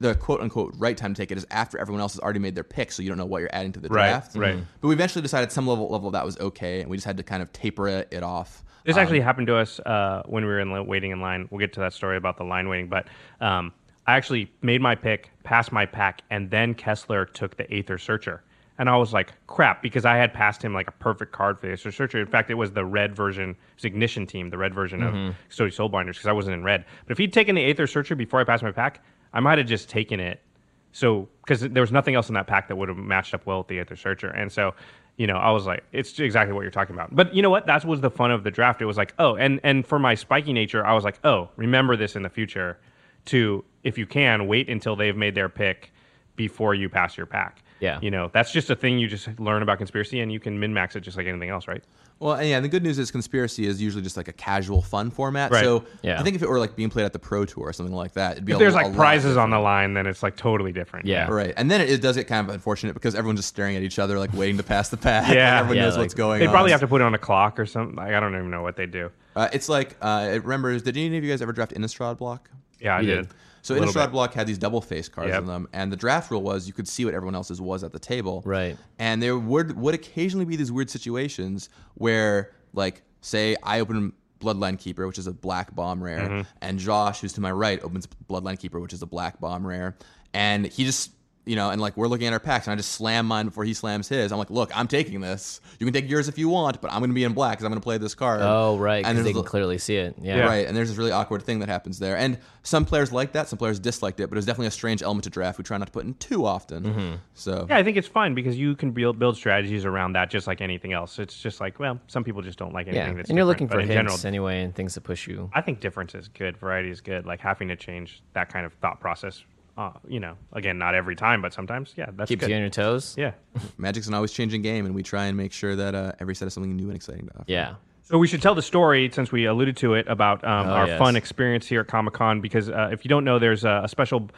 the quote unquote right time to take it is after everyone else has already made their pick, so you don't know what you're adding to the Right, draft. right. But we eventually decided some level level of that was okay, and we just had to kind of taper it, it off. This Um, actually happened to us uh, when we were in li- waiting in line. We'll get to that story about the line waiting, but um, I actually made my pick, passed my pack, and then Kessler took the Aether Searcher. And I was like, crap, because I had passed him like a perfect card for the Aether Searcher. In fact, it was the red version, was Ignition Team, the red version Mm-hmm. of Custodi Soulbinders, because I wasn't in red. But if he'd taken the Aether Searcher before I passed my pack, I might have just taken it so because there was nothing else in that pack that would have matched up well with the Aether Searcher, and so you know I was like, it's exactly what you're talking about. But you know what? That was the fun of the draft. It was like, oh, and and for my spiky nature, I was like, oh, remember this in the future. To if you can wait until they've made their pick before you pass your pack. Yeah. you know that's just a thing you just learn about conspiracy, and you can min max it just like anything else, right? Well, and yeah, the good news is conspiracy is usually just like a casual fun format. Right. So Yeah. I think if it were like being played at the Pro Tour or something like that, it'd be If a there's lo- a like lot prizes on the line, then it's like totally different. Yeah. Right, and then it, it does get kind of unfortunate because everyone's just staring at each other, like waiting to pass the pack. Yeah. Like, everyone Yeah, knows like, what's going They on. They probably have to put it on a clock or something. Like, I don't even know what they do. Uh, it's like uh, it remembers. Did any of you guys ever draft Innistrad block? Yeah, I You did. did. So Innistrad block had these double face cards Yep. in them, and the draft rule was you could see what everyone else's was at the table. Right. And there would would occasionally be these weird situations where, like, say I open Bloodline Keeper, which is a black bomb rare, Mm-hmm. and Josh, who's to my right, opens Bloodline Keeper, which is a black bomb rare, and he just. You know, and like we're looking at our packs, and I just slam mine before he slams his. I'm like, "Look, I'm taking this. You can take yours if you want, but I'm going to be in black because I'm going to play this card." Oh, right. And they there's can a- clearly see it. Yeah. Yeah. Right, and there's this really awkward thing that happens there. And some players like that, some players disliked it, but it was definitely a strange element to draft we try not to put in too often. Mm-hmm. So Yeah, I think it's fun because you can build build strategies around that just like anything else. It's just like, well, some people just don't like anything Yeah. that's And you're looking for in hints general, anyway and things to push you. I think difference is good, variety is good. Like having to change that kind of thought process. Uh, you know, again, not every time, but sometimes, yeah, that's Keeps good. you on your toes. yeah. Magic's an always changing game, and we try and make sure that uh, every set is something new and exciting to offer. Yeah. So we should tell the story since we alluded to it about um, Oh, our yes. fun experience here at Comic Con. Because uh, if you don't know, there's a, a special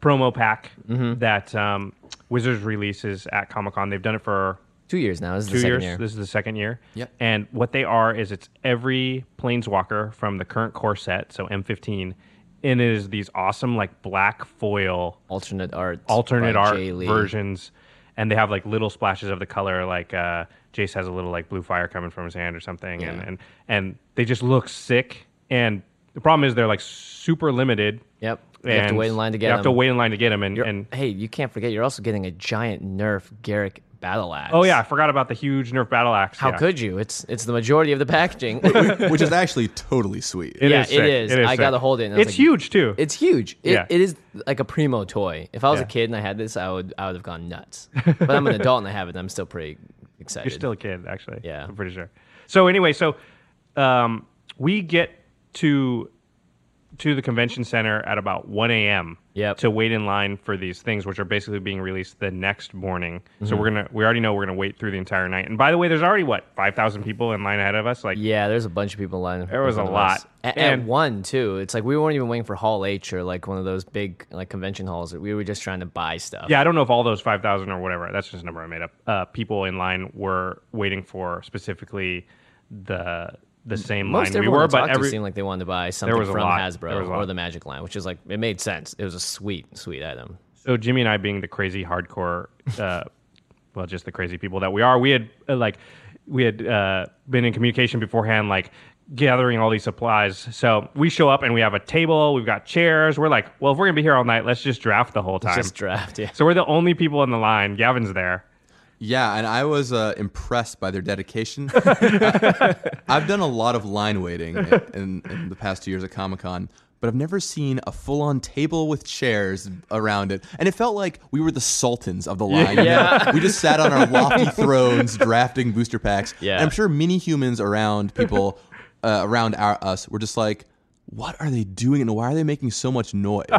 promo pack Mm-hmm. that um, Wizards releases at Comic Con. They've done it for Two years now. This is two the second years. year. This is the second year. Yep. And what they are is it's every planeswalker from the current core set, so M15, and it is these awesome like black foil alternate art. alternate art versions, and they have like little splashes of the color. Like uh, Jace has a little like blue fire coming from his hand or something, and, Yeah. and and they just look sick. And the problem is they're like super limited. Yep. You have to wait in line to get You have to them. wait in line to get them, and, and hey, you can't forget you're also getting a giant Nerf Garruk battle axe. oh yeah, I forgot about the huge Nerf battle axe. How yeah. could you? It's it's the majority of the packaging. Which is actually totally sweet. It Yeah, is it sick. is. I sick. gotta hold it, and It's like- huge too. it's huge. It, Yeah. it is like a primo toy. If I was Yeah. a kid and I had this, I would I would have gone nuts. but I'm an adult and I have it. and I'm still pretty excited. You're still a kid, actually. Yeah. I'm pretty sure. So anyway, so um, we get to to the convention center at about 1 a.m. Yep. to wait in line for these things, which are basically being released the next morning. So Mm-hmm. we're gonna we already know we're gonna wait through the entire night. And by the way, there's already what 5,000 people in line ahead of us. Like Yeah, there's a bunch of people lining. There was a lot. us. A- And- at one too. It's like we weren't even waiting for Hall H or like one of those big like convention halls. We were just trying to buy stuff. Yeah, I don't know if all those 5,000 or whatever, that's just a number I made up, uh, people in line were waiting for specifically the the same Most line we were, but every, seemed like they wanted to buy something from lot. Hasbro or the Magic line, which is like it made sense. It was a sweet, sweet item. So Jimmy and I, being the crazy hardcore, uh, well, just the crazy people that we are, we had uh, like we had uh, been in communication beforehand, like gathering all these supplies. So we show up and we have a table, we've got chairs. We're like, well, if we're gonna be here all night, let's just draft the whole time. Just draft. Yeah. so we're the only people in the line. Gavin's there. Yeah, and I was uh, impressed by their dedication. I've done a lot of line waiting in, in the past two years at Comic Con, but I've never seen a full on table with chairs around it. And it felt like we were the sultans of the line. you know? Yeah. We just sat on our lofty thrones drafting booster packs. Yeah. And I'm sure many humans around people, uh, around our, us, were just like, what are they doing and why are they making so much noise?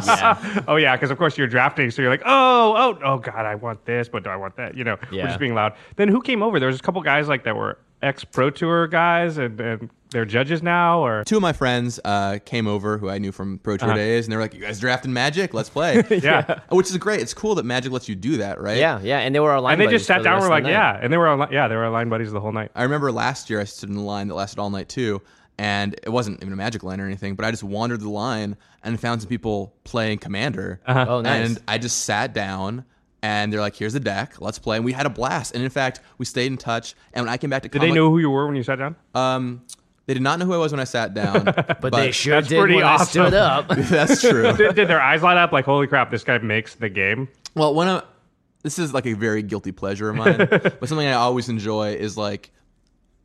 Oh yeah, because of course you're drafting, so you're like, oh, oh, oh God, I want this, but do I want that? You know, we're just being loud. Then who came over? There was a couple guys like that were ex Pro Tour guys, and, and they're judges now, or Two of my friends uh, came over who I knew from Pro Tour Uh-huh. days, and they were like, "You guys drafting Magic? Let's play." yeah. Which is great. It's cool that Magic lets you do that, right? Yeah, yeah, and they were our line And they just sat down. rest We're like, yeah, and they were, our, yeah, they were our line buddies the whole night. I remember last year I stood in a line that lasted all night too, and it wasn't even a Magic line or anything, but I just wandered the line and found some people playing Commander. Oh, nice. And I just sat down. And they're like, "Here's the deck. Let's play." And we had a blast. And in fact, we stayed in touch. And when I came back to, Did they know who you were when you sat down? Um, they did not know who I was when I sat down, But, they sure that's did pretty when I stood awesome. up. That's true. did, did their eyes light up? Like, holy crap, this guy makes the game. Well, one of this is like a very guilty pleasure of mine, but something I always enjoy is like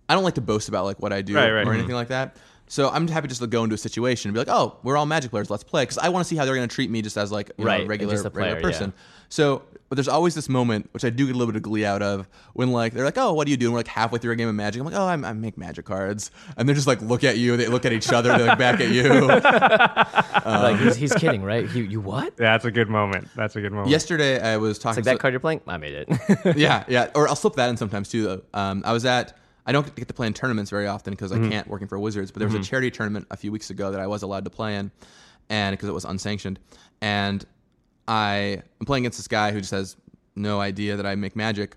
I don't like to boast about like what I do Right, right. or anything like that. So I'm happy to just to go into a situation and be like, oh, we're all Magic players, let's play, because I want to see how they're going to treat me just as like you Right, know, regular just a player, regular person. So, but there's always this moment which I do get a little bit of glee out of when like they're like, oh, what do you do? And we're like halfway through a game of Magic. I'm like, oh, I'm, I make Magic cards, and they're just like look at you, they look at each other, they look back at you. like he's, he's kidding, right? You you what? Yeah, that's a good moment. That's a good moment. Yesterday I was talking like to that card you're playing. I made it. yeah, yeah. Or I'll slip that in sometimes too. Though um, I was at, I don't get to play in tournaments very often because I mm-hmm. can't working for Wizards. But there was a mm-hmm. charity tournament a few weeks ago that I was allowed to play in, and because it was unsanctioned, and I am playing against this guy who just has no idea that I make Magic.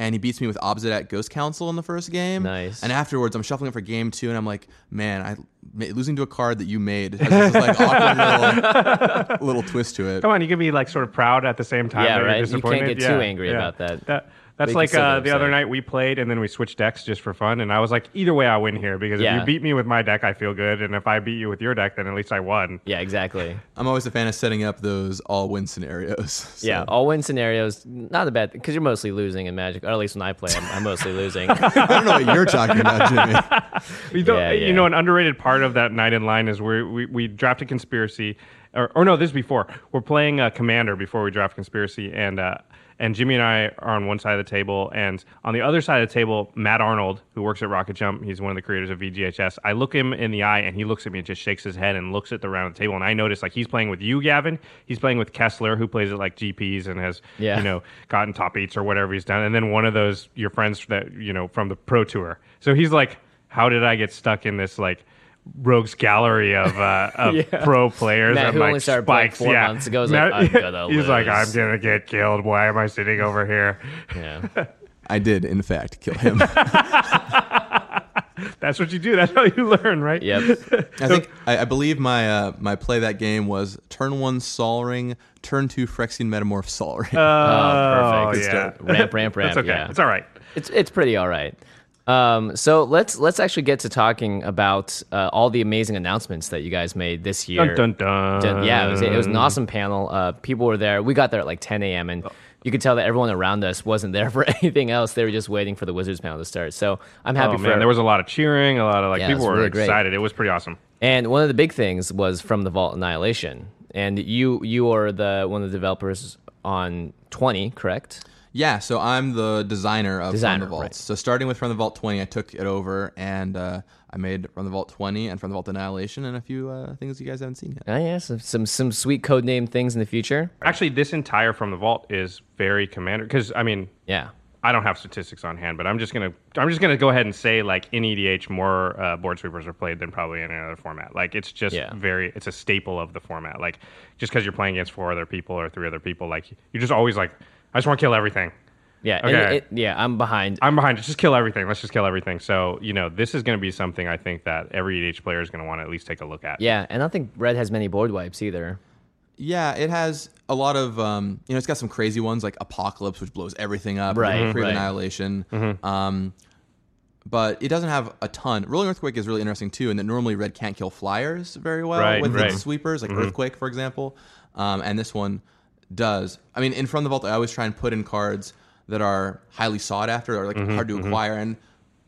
And he beats me with Obsidian Ghost Council in the first game. Nice. And afterwards, I'm shuffling it for game two, and I'm like, man, I ma- losing to a card that you made has this like awkward little, little twist to it. Come on, you can be like sort of proud at the same time. Yeah, you're right. You can't disappointed. get too angry about that. That That's like uh, the other night we played and then we switched decks just for fun, and I was like, either way, I win here because if you beat me with my deck, I feel good, and if I beat you with your deck, then at least I won. Yeah, exactly. I'm always a fan of setting up those all win scenarios. So- Yeah, all win scenarios, not a bad because you're mostly losing in Magic, or at least when I play, I'm, I'm mostly losing. I don't know what you're talking about, Jimmy. You, know, Yeah, you know, an underrated part of that night in line is where we, we drafted Conspiracy, or, or no, this is before. We're playing uh, Commander before we draft Conspiracy, and uh, and Jimmy and I are on one side of the table, and on the other side of the table, Matt Arnold, who works at Rocket Jump, he's one of the creators of VGHS. I look him in the eye, and he looks at me and just shakes his head and looks at the round table, and I notice like he's playing with you, Gavin. He's playing with Kessler, who plays at like GPs and has Yeah. you know gotten top eights or whatever he's done, and then one of those your friends that you know from the Pro Tour. So he's like, how did I get stuck in this like? Rogues gallery of uh, of pro players. Matt, and, who like, only started playing spikes. four yeah. months ago, is like, "I'm gonna he's like, I'm gonna get killed. Why am I sitting over here? yeah, I did, in fact, kill him. That's what you do. That's how you learn, right? yep. I think I, I believe my uh, my play that game was turn one Sol Ring, turn two Phyrexian Metamorph Sol Ring. Oh, perfect. yeah. Ramp, ramp, ramp. That's okay. Yeah. It's all right. It's it's pretty all right. Um, so let's let's actually get to talking about uh, all the amazing announcements that you guys made this year. Dun dun dun. Yeah, it was, it was an awesome panel. Uh, people were there. We got there at like 10 a.m. and you could tell that everyone around us wasn't there for anything else. They were just waiting for the Wizards panel to start. So I'm happy Oh for man, there was a lot of cheering. A lot of like Yeah, people were really great. excited. It was pretty awesome. And one of the big things was from the Vault Annihilation. And you you are the one of the developers on 20, correct? Yeah, so I'm the designer of Designer, From the Vault. right. So starting with From the Vault 20, I took it over and uh, I made From the Vault 20 and From the Vault Annihilation and a few uh, things you guys haven't seen yet. Oh yeah, some some, some sweet code name things in the future. Actually, this entire from the vault is very commander because I mean, Yeah. I don't have statistics on hand, but I'm just gonna I'm just gonna go ahead and say like in EDH more uh, board sweepers are played than probably in any other format. Like it's just Yeah. very it's a staple of the format. Like just because you're playing against four other people or three other people, like you're just always like I just want to kill everything. Yeah. Okay. it- yeah, I'm behind. I'm behind. Just kill everything. Let's just kill everything. So you know this is going to be something I think that every EDH player is going to want to at least take a look at. yeah, and I don't think Red has many board wipes either. Yeah, it has a lot of, um, you know, it's got some crazy ones like Apocalypse, which blows everything up, Right, Decree of right. Annihilation. Um, but it doesn't have a ton. Rolling Earthquake is really interesting too, in that normally Red can't kill flyers very well Right, with right. its sweepers, like Earthquake, for example. Um, and this one does. I mean, in From the Vault, I always try and put in cards that are highly sought after or like mm-hmm, hard to mm-hmm. acquire, and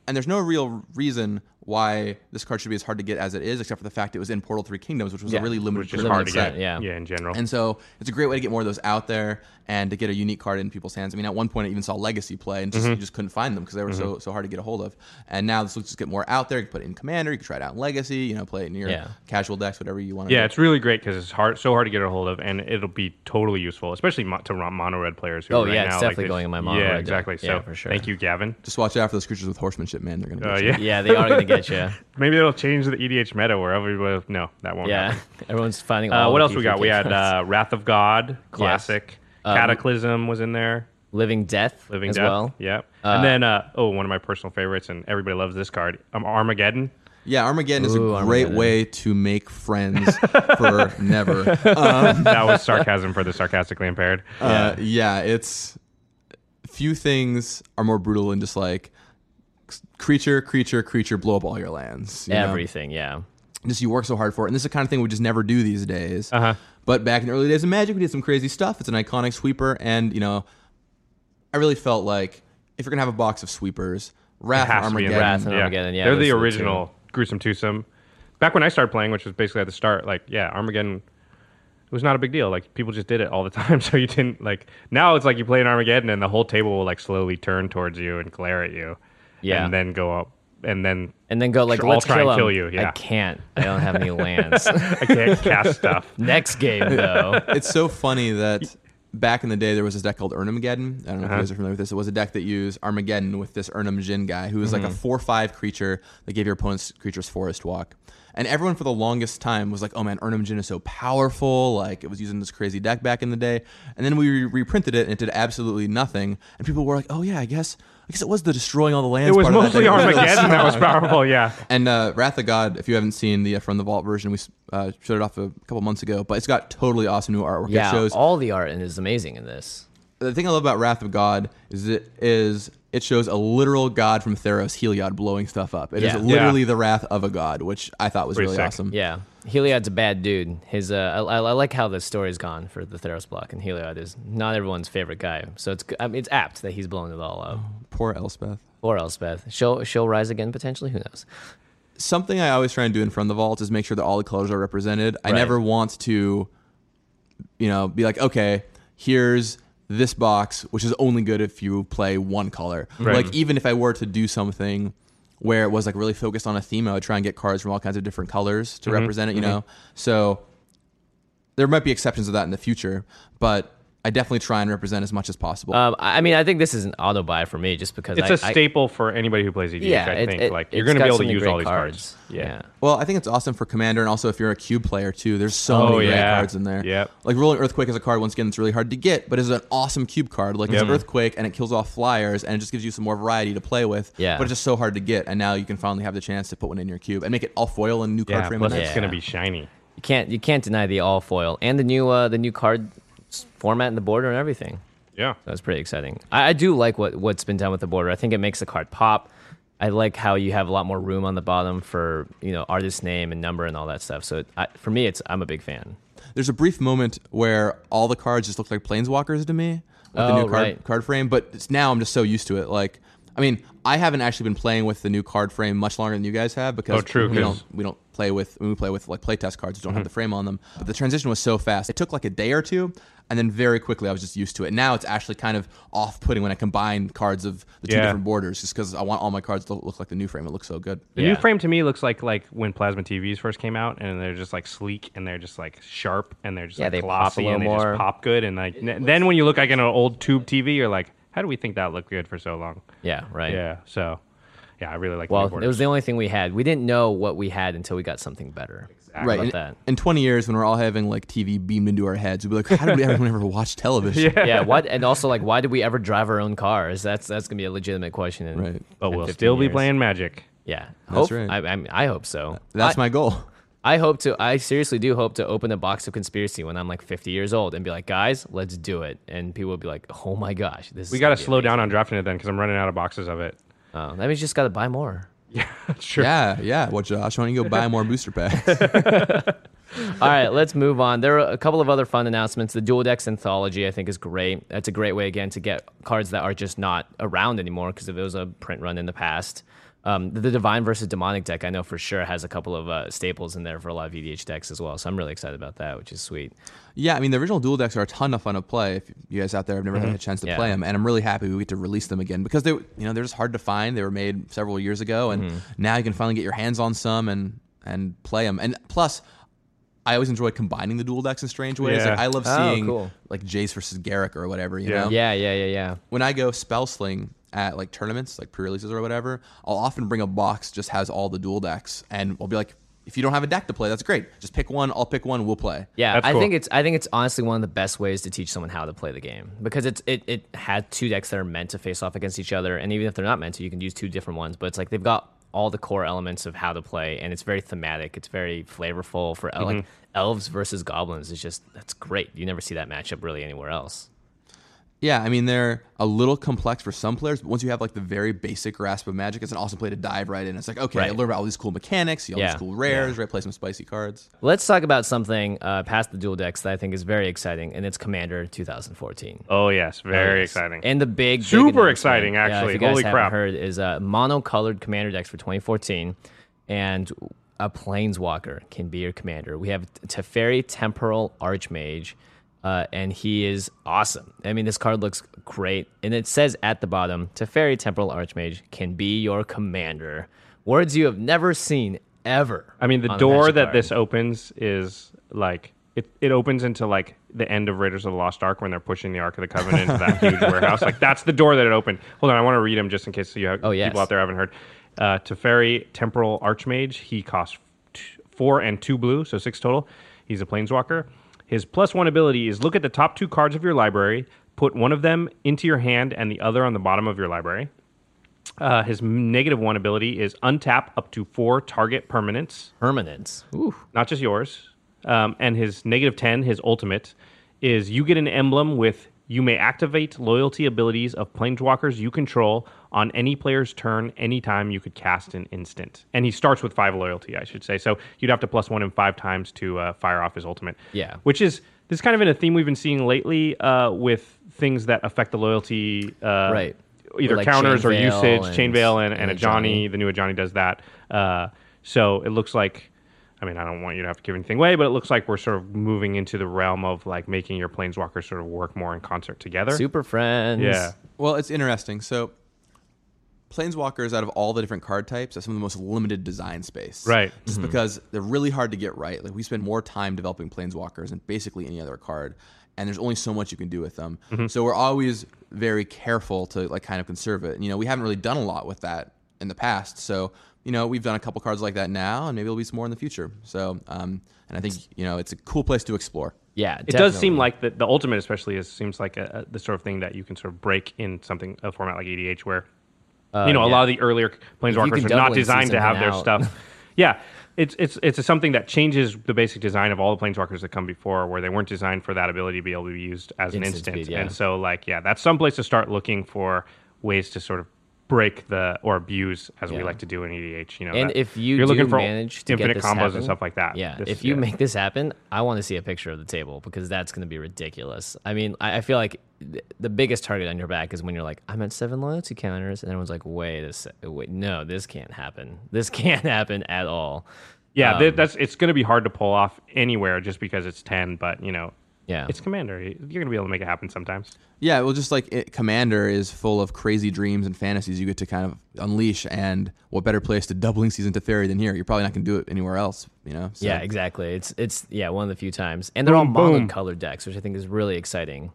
and there's no real reason why this card should be as hard to get as it is, except for the fact it was in Portal Three Kingdoms, which was Yeah, a really limited, Which is hard to set, get. yeah. Yeah, in general. and so it's a great way to get more of those out there and to get a unique card in people's hands. I mean, at one point I even saw Legacy play, and just, Mm-hmm. you just couldn't find them because they were so so hard to get a hold of. And now this looks just get more out there. You can put it in Commander, you can try it out in Legacy, you know, play it in your Yeah. casual decks, whatever you want. to Yeah, do. it's really great because it's hard, so hard to get a hold of, and it'll be totally useful, especially mo- to ron- mono red players. Who Oh, right yeah, it's now, definitely like, going in my Yeah, mono red deck. exactly. Yeah, So for sure. thank you, Gavin. Just watch out for those creatures with horsemanship, man. They're gonna. Uh, get yeah, you. Yeah, they are going to get you. maybe it'll change the EDH meta where everybody. No, that won't. Yeah, happen. everyone's finding. all Uh, what else we got? We had uh, Wrath of God, classic. Um, Cataclysm was in there. Living Death Living as Death. well. Yep. and then, uh, oh, one of my personal favorites, and everybody loves this card, um, Armageddon. Yeah, Armageddon is a Ooh, great Armageddon. way to make friends for never. Um, that was sarcasm for the sarcastically impaired. Uh, yeah, it's few things are more brutal than just like creature, creature, creature, blow up all your lands. you know? Everything, yeah. just you work so hard for it, and this is the kind of thing we just never do these days. Uh-huh. But back in the early days of Magic, we did some crazy stuff. It's an iconic sweeper, and you know, I really felt like if you're gonna have a box of sweepers, Wrath and has to be in Armageddon, Wrath and Armageddon, yeah, they're the are the original gruesome twosome. Back when I started playing, which was basically at the start, like yeah, Armageddon it was not a big deal. Like people just did it all the time, so you didn't like. Now it's like you play an Armageddon, and the whole table will like slowly turn towards you and glare at you, Yeah. and then go up, and then And then go like, I'll let's try kill and kill you, yeah. I can't. I don't have any lands. I can't cast stuff. Next game though. it's so funny that back in the day there was this deck called Erhnamgeddon. I don't know Uh-huh. if you guys are familiar with this. It was a deck that used Armageddon with this Erhnam Djinn guy who was like Mm-hmm. a four-five creature that gave your opponent's creatures forest walk. And everyone for the longest time was like, "Oh man, Erhnam Djinn is so powerful!" Like it was using this crazy deck back in the day. And then we re- reprinted it, and it did absolutely nothing. And people were like, "Oh yeah, I guess, I guess it was the destroying all the lands." It was part of that mostly deck. really Armageddon that was powerful. Yeah, And uh, Wrath of God, if you haven't seen the uh, From the Vault version, we uh, showed it off a couple months ago, but it's got totally awesome new artwork. Yeah, it shows all the art in is amazing in this. the thing I love about Wrath of God is it is it shows a literal god from Theros, Heliod, blowing stuff up. It is Yeah. literally Yeah. the wrath of a god, which I thought was Pretty really sick. awesome. Yeah, Heliod's a bad dude. His uh, I, I like how the story's gone for the Theros block, and Heliod is not everyone's favorite guy. So it's I mean, it's apt that he's blowing it all up. Poor Elspeth. Or Elspeth, she'll she'll rise again potentially. Who knows? Something I always try and do in front of the vault is make sure that all the colors are represented. I Right. never want to, you know, be like, okay, here's this box, which is only good if you play one color. Right. Like even if I were to do something where it was like really focused on a theme, I would try and get cards from all kinds of different colors to mm-hmm. represent it. You mm-hmm. know, so there might be exceptions of that in the future, but I definitely try and represent as much as possible. Um, I I mean, I think this is an auto buy for me, just because It's a a staple for anybody who plays EDH. yeah, I think it- like you're going to be able to use great all these cards. Yeah. Well, I think it's awesome for Commander and also if you're a cube player too. There's so Oh, many great yeah. cards in there. Yep. Like Rolling Earthquake is a card once again that's really hard to get, but is an awesome cube card. Like Yep. it's Earthquake and it kills off flyers and it just gives you some more variety to play with. Yeah. But it's just so hard to get, and now you can finally have the chance to put one in your cube and make it all foil and new card Yeah, frame. plus and it's Yeah. going to be shiny. You can't you can't deny the all foil and the new uh, the new card s- format and the border and everything. Yeah. That's pretty exciting. I, I do like what what's been done with the border. I think it makes the card pop. I like how you have a lot more room on the bottom for you know artist name and number and all that stuff. So it, I, for me, it's I'm a big fan. There's a brief moment where all the cards just look like planeswalkers to me with the Oh, new card, right. card frame, but it's, now I'm just so used to it. Like, I mean, I haven't actually been playing with the new card frame much longer than you guys have because Oh, true, we 'cause- don't we don't play with when we play with like playtest cards which don't Mm-hmm. have the frame on them. But the transition was so fast. It took like a day or two, and then very quickly I was just used to it. Now it's actually kind of off-putting when I combine cards of the two Yeah. different borders, just because I want all my cards to look like the new frame. It looks so good. The Yeah. new frame to me looks like like when plasma TVs first came out, and they're just like sleek and they're just like sharp and they're just Yeah, like they pop a glossy little and they more. just pop good. And like n- then when you look like in an old tube TV, you're like, how do we think that looked good for so long? Yeah, right. Yeah. So yeah, I really like. the Well, it was the only thing we had. We didn't know what we had until we got something better. Right. About In, that. in 20 years, when we're all having like TV beamed into our heads, we'll be like, how did we everyone ever watch television? yeah. What? And also, like, why did we ever drive our own cars? That's that's gonna be a legitimate question. In, Right. but in we'll 15 still be playing Magic. Yeah, That's right. I, I, I hope so. That's I, my goal. I hope to. I seriously do hope to open a box of conspiracy when I'm like 50 years old and be like, guys, let's do it. And people will be like, oh my gosh, this. We got to gonna be slow down on drafting it then because I'm running out of boxes of it. Oh, that means you just got to buy more. Yeah, true. Yeah, yeah. Well, Josh, why don't you go buy more booster packs? All right, let's move on. There are a couple of other fun announcements. The Dual Decks Anthology, I think, is great. That's a great way, again, to get cards that are just not around anymore because it was a print run in the past. Um, the, the Divine versus Demonic deck, I know for sure, has a couple of uh, staples in there for a lot of EDH decks as well. So I'm really excited about that, which is sweet. yeah, I mean, the original dual decks are a ton of fun to play. If you guys out there have never had a chance to Yeah. play them, and I'm really happy we get to release them again because they, you know, they're just hard to find. They were made several years ago, and now you can finally get your hands on some and and play them. And plus, I always enjoy combining the dual decks in strange ways. Yeah. Like I love Oh, seeing cool. like Jace versus Garruk or whatever. You Yeah. know, Yeah, yeah, yeah, yeah. when I go spell sling at like tournaments, like pre-releases or whatever, I'll often bring a box just has all the dual decks, and I'll be like, if you don't have a deck to play, that's great. Just pick one. I'll pick one. We'll play. Yeah, That's I cool. think it's I think it's honestly one of the best ways to teach someone how to play the game because it's it it had two decks that are meant to face off against each other, and even if they're not meant to, you can use two different ones. But it's like they've got all the core elements of how to play, and it's very thematic. It's very flavorful for Mm-hmm. like elves versus goblins. It's just that's great. You never see that matchup really anywhere else. Yeah, I mean they're a little complex for some players, but once you have like the very basic grasp of Magic, it's an awesome play to dive right in. It's like okay, I Right. learn about all these cool mechanics, see all Yeah. these cool rares, right? Play some spicy cards. Let's talk about something uh, past the dual decks that I think is very exciting, and it's Commander 2014. Oh yes, very Yes. exciting. And the big, big Super announcement, exciting, yeah, actually. if you guys Holy haven't crap. heard, is uh, mono-colored commander decks for 2014, and a planeswalker can be your commander. We have Teferi Temporal Archmage, uh, and he is awesome. I mean, this card looks great, and it says at the bottom, Teferi Temporal Archmage can be your commander. Words you have never seen ever. I mean, the door that card. this opens is like it, it opens into like the end of Raiders of the Lost Ark when they're pushing the Ark of the Covenant into that huge warehouse. Like that's the door that it opened. Hold on, I want to read them just in case you have Oh, yes. people out there haven't heard. Uh, Teferi Temporal Archmage. He costs t- four and two blue, so six total. He's a planeswalker. His plus one ability is look at the top two cards of your library, put one of them into your hand and the other on the bottom of your library. Uh, his negative one ability is untap up to four target permanents Permanents. Ooh. not just yours. Um, and his negative 10, his ultimate, is you get an emblem with You may activate loyalty abilities of planeswalkers you control on any player's turn anytime you could cast an instant. And he starts with five loyalty, I should say. So you'd have to plus one him five times to uh, fire off his ultimate. Yeah. Which is this is kind of in a theme we've been seeing lately uh, with things that affect the loyalty. Uh, Right. Either like counters or usage. and- Chain Veil and, and, and a. Johnny. The new Johnny does that. Uh, so it looks like. I mean, I don't want you to have to give anything away, but it looks like we're sort of moving into the realm of like making your planeswalkers sort of work more in concert together. Super friends. Yeah. Well, it's interesting. So, planeswalkers, out of all the different card types, have some of the most limited design space. Right. Just mm-hmm. because they're really hard to get right. Like we spend more time developing planeswalkers than basically any other card, and there's only so much you can do with them. Mm-hmm. So we're always very careful to like kind of conserve it. And, you know, we haven't really done a lot with that in the past. So. You know, we've done a couple cards like that now, and maybe there'll be some more in the future. So, um, and I think you know it's a cool place to explore. Yeah. It does seem like the, the ultimate, especially, is seems like a, a, the sort of thing that you can sort of break in something a format like EDH, where you know a Uh, lot of the earlier planeswalkers can are not double and see designed to have their stuff. yeah, it's it's it's a something that changes the basic design of all the planeswalkers that come before, where they weren't designed for that ability to be able to be used as an Instant instant. speed, yeah. And so, like, yeah, that's some place to start looking for ways to sort of break the or abuse as we like to do in EDH. You know, And if you you're looking for manage to infinite get this combos happen, and stuff like that, Yeah, this- if you yeah. make this happen, I want to see a picture of the table because that's going to be ridiculous. I mean, I, I feel like th- the biggest target on your back is when you're like, I'm at seven loyalty counters, and everyone's like, wait a se- wait, no, this can't happen. This can't happen at all. Yeah, Um, th- that's it's going to be hard to pull off anywhere just because it's ten. But you know, Yeah, it's Commander. You're going to be able to make it happen sometimes. Yeah, well, just like it, Commander is full of crazy dreams and fantasies you get to kind of unleash, and what better place to doubling season to Fairy than here? You're probably not going to do it anywhere else, you know. So, yeah, exactly. It's it's yeah one of the few times, and they're all Boom, boom. monocolored decks, which I think is really exciting.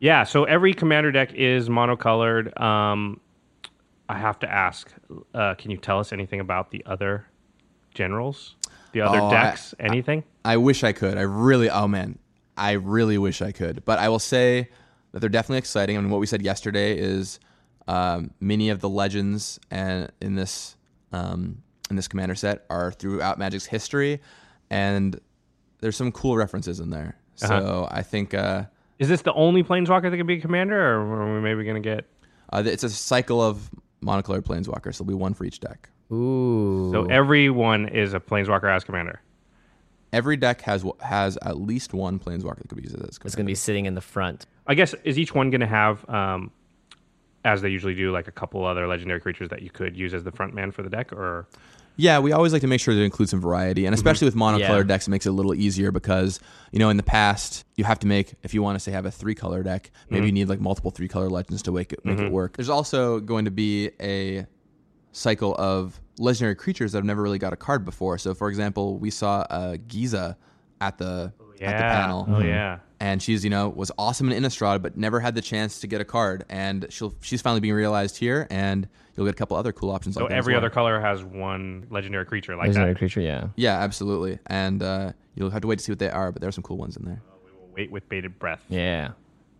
Yeah, so every Commander deck is monocolored. Um, I have to ask, uh, can you tell us anything about the other generals, the other Oh, I- decks, anything? I wish I could. I really, oh man, I really wish I could. But I will say that they're definitely exciting. I mean, what we said yesterday is um, many of the legends and in this um, in this commander set are throughout Magic's history, and there's some cool references in there. So Uh-huh. I think uh, Is this the only Planeswalker that can be a Commander, or are we maybe going to get? uh, it's a cycle of monocolored planeswalkers. So there'll be one for each deck. Ooh, So everyone is a Planeswalker as Commander. Every deck has has at least one planeswalker that could be used as it's going to be sitting in the front. I guess is each one going to have, um, as they usually do, like a couple other legendary creatures that you could use as the front man for the deck, or Yeah, we always like to make sure to include some variety, and mm-hmm. especially with monocolored Yeah. decks, it makes it a little easier because you know in the past you have to make if you want to say have a three color deck, maybe mm-hmm. you need like multiple three color legends to make it make it mm-hmm. work. There's also going to be a cycle of legendary creatures that have never really got a card before. So, for example, we saw uh, Gisa at the yeah, at the panel, oh yeah, and she's you know was awesome in Innistrad, but never had the chance to get a card, and she'll she's finally being realized here, and you'll get a couple other cool options. so like every well. other color has one legendary creature like Legendary that. creature, yeah. Yeah, absolutely. And uh, you'll have to wait to see what they are, but there are some cool ones in there. We'll wait with bated breath. Yeah.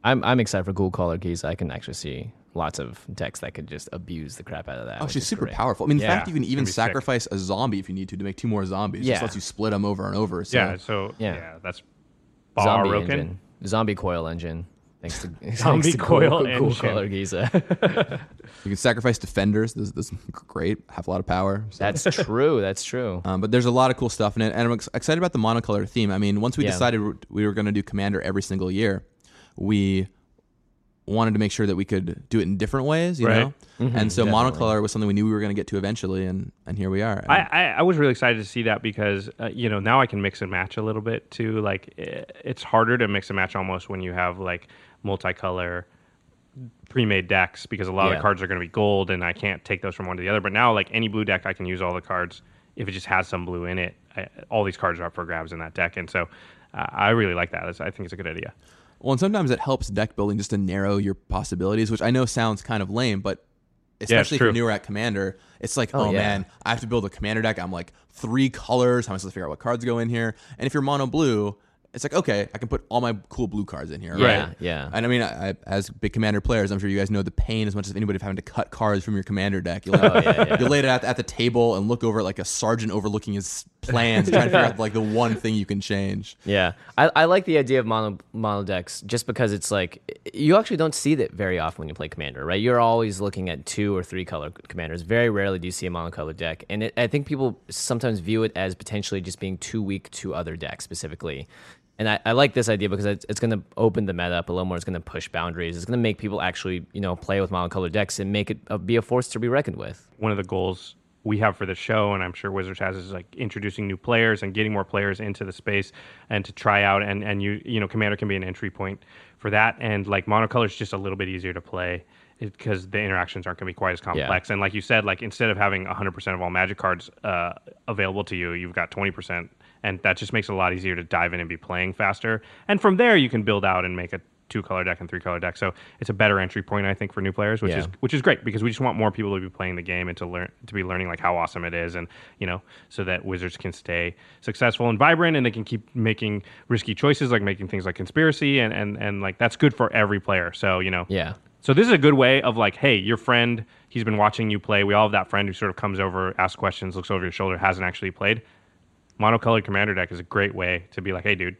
I'm I'm excited for Ghoulcaller Gisa. I can actually see lots of decks that could just abuse the crap out of that. Oh, she's super great. powerful. I mean, in Yeah, fact, you can even gonna sick. sacrifice a zombie if you need to to make two more zombies. Yeah. Just lets you split them over and over. So. Yeah, so yeah, Yeah. that's Zombie Baroken. engine. Zombie coil engine. Thanks to Zombie thanks to coil Ghoul, Ghoul engine. Caller Gisa. You can sacrifice defenders. This, this is great. Have a lot of power. So. That's true. That's true. Um, but there's a lot of cool stuff in it, and I'm ex- excited about the monocolor theme. I mean, once we Yeah. decided we were going to do Commander every single year, we wanted to make sure that we could do it in different ways, you Right. know. and so definitely. monocolor was something we knew we were going to get to eventually, and and here we are. I, I, I was really excited to see that because uh, you know now I can mix and match a little bit too. Like eh, it's harder to mix and match almost when you have like multicolor pre-made decks because a lot of the cards are going to be gold and I can't take those from one to the other. But now like any blue deck, I can use all the cards if it just has some blue in it. I, all these cards are up for grabs in that deck, and so uh, I really like that. It's- I think it's a good idea. Well, and sometimes it helps deck building just to narrow your possibilities, which I know sounds kind of lame, but especially if you're newer at Commander, it's like, oh, Oh, yeah. man, I have to build a Commander deck. I'm like three colors. How am I supposed to figure out what cards go in here? And if you're mono blue, it's like, okay, I can put all my cool blue cards in here. Yeah, right? yeah. And I mean, I, I- as big Commander players, I'm sure you guys know the pain as much as anybody of having to cut cards from your Commander deck. You lay, Oh, yeah, yeah. you lay it at, at the table and look over it like a sergeant overlooking his plans, trying to figure out like the one thing you can change. Yeah, I, I like the idea of mono mono decks just because it's like you actually don't see that very often when you play commander, right? You're always looking at two or three color commanders. Very rarely do you see a monocolored deck, and it, I think people sometimes view it as potentially just being too weak to other decks specifically. And I, I like this idea because it's, it's going to open the meta up a little more. It's going to push boundaries. It's going to make people actually, you know, play with monocolored decks and make it a, be a force to be reckoned with. One of the goals we have for the show, and I'm sure Wizards has, is like introducing new players and getting more players into the space and to try out. And and you you know, Commander can be an entry point for that. And like monocolor is just a little bit easier to play because the interactions aren't going to be quite as complex. Yeah. And like you said, like instead of having 100% of all Magic cards uh, available to you, you've got 20%, and that just makes it a lot easier to dive in and be playing faster. And from there, you can build out and make a two color deck and three color deck. So it's a better entry point, I think, for new players, which Yeah. is which is great because we just want more people to be playing the game and to learn to be learning like how awesome it is, and you know, so that Wizards can stay successful and vibrant, and they can keep making risky choices, like making things like conspiracy, and and and like that's good for every player. So you know, Yeah. so this is a good way of like, hey, your friend, he's been watching you play. We all have that friend who sort of comes over, asks questions, looks over your shoulder, hasn't actually played. Monocolored commander deck is a great way to be like, hey, dude,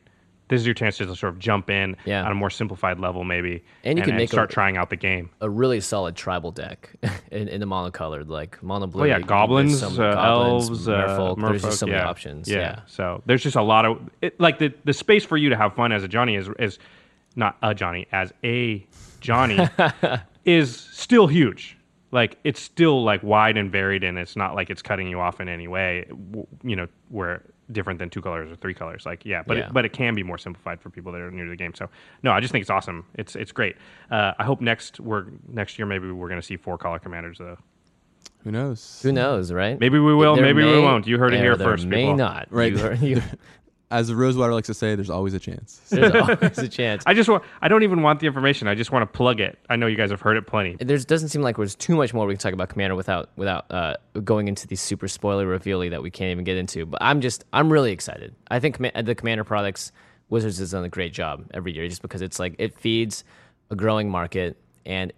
this is your chance to sort of jump in Yeah. on a more simplified level, maybe, And you can make a- start trying out the game. a really solid tribal deck in, in the monocolored, like mono blue. Oh yeah, goblins, so uh, goblins, elves, uh, merfolk. There's just so merfolk, many options. Yeah. Yeah. So there's just a lot of it, like the the space for you to have fun as a Johnny is is not a Johnny as a Johnny is still huge. Like it's still like wide and varied, and it's not like it's cutting you off in any way. You know, where different than two colors or three colors. Like yeah, but Yeah. It, but it can be more simplified for people that are new to the game. So no, I just think it's awesome. It's it's great. Uh, I hope next we're next year maybe we're going to see four color commanders though. Who knows? Who knows, right? Maybe we will, There maybe we won't. You heard it here there first, May people. not. Right. You heard- you- As Rosewater likes to say, there's always a chance. there's always a chance. I just want. I don't even want the information. I just want to plug it. I know you guys have heard it plenty. There doesn't seem like there's too much more we can talk about Commander without without uh, going into these super spoiler revealy that we can't even get into. But I'm just I'm really excited. I think the Commander products Wizards has done a great job every year, just because it's like it feeds a growing market and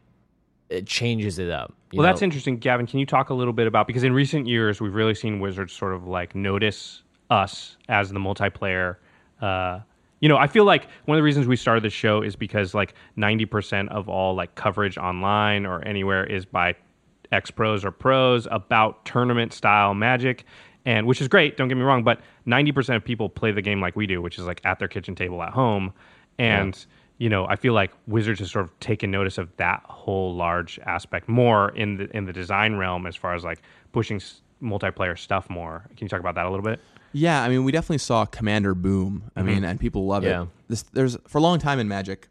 it changes it up. you Well, that's interesting, Gavin. Can you talk a little bit about because in recent years we've really seen Wizards sort of like notice us as the multiplayer. Uh, you know, I feel like one of the reasons we started this show is because like ninety percent of all like coverage online or anywhere is by ex pros or pros about tournament style Magic, and which is great. Don't get me wrong, but ninety percent of people play the game like we do, which is like at their kitchen table at home, and you know, I feel like Wizards has sort of taken notice of that whole large aspect more in the in the design realm as far as like pushing s- multiplayer stuff more. Can you talk about that a little bit? Yeah, I mean, we definitely saw Commander boom. I mm-hmm. mean, and people love Yeah. it. This, there's for a long time in Magic,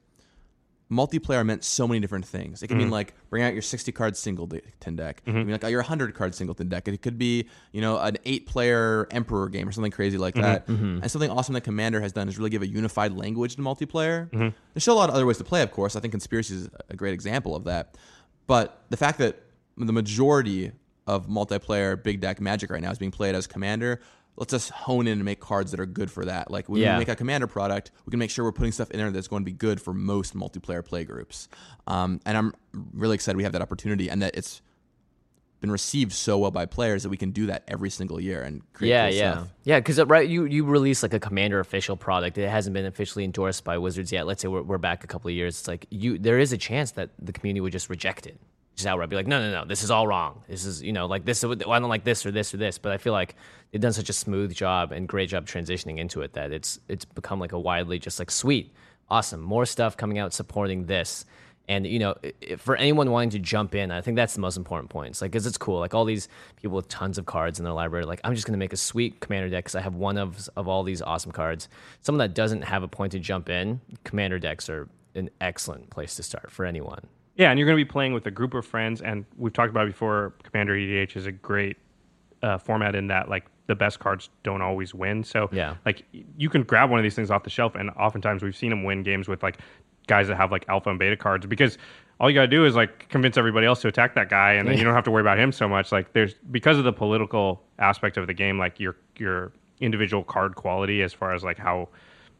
multiplayer meant so many different things. It could mean mm-hmm. like bring out your 60 card singleton deck. It could mm-hmm. mean like your 100 card singleton deck. It could be you know an eight player Emperor game or something crazy like that. And something awesome that Commander has done is really give a unified language to multiplayer. There's still a lot of other ways to play, of course. I think Conspiracy is a great example of that. But the fact that the majority of multiplayer big deck Magic right now is being played as Commander let's just hone in and make cards that are good for that. Like when Yeah. we make a commander product, we can make sure we're putting stuff in there that's going to be good for most multiplayer play groups. Um, and I'm really excited we have that opportunity and that it's been received so well by players that we can do that every single year and create yeah, cool yeah, stuff. yeah. Because right, you you release like a Commander official product. It hasn't been officially endorsed by Wizards yet. Let's say we're, we're back a couple of years. It's like you there is a chance that the community would just reject it, just outright be like, no, no, no, this is all wrong. This is you know like this. I don't like this or this or this. But I feel like they've done such a smooth job and great job transitioning into it that it's it's become like a widely just like sweet, awesome, more stuff coming out supporting this. And you know, for anyone wanting to jump in, I think that's the most important point. It's like, cause it's cool. Like all these people with tons of cards in their library, like I'm just gonna make a sweet commander deck because I have one of of all these awesome cards. Someone that doesn't have a point to jump in, commander decks are an excellent place to start for anyone. Yeah, and you're going to be playing with a group of friends, and we've talked about before. Commander EDH is a great uh, format in that like the best cards don't always win. So Yeah. like you can grab one of these things off the shelf, and oftentimes we've seen them win games with like guys that have like alpha and beta cards because all you got to do is like convince everybody else to attack that guy, and then you don't have to worry about him so much. Like there's because of the political aspect of the game, like your your individual card quality as far as like how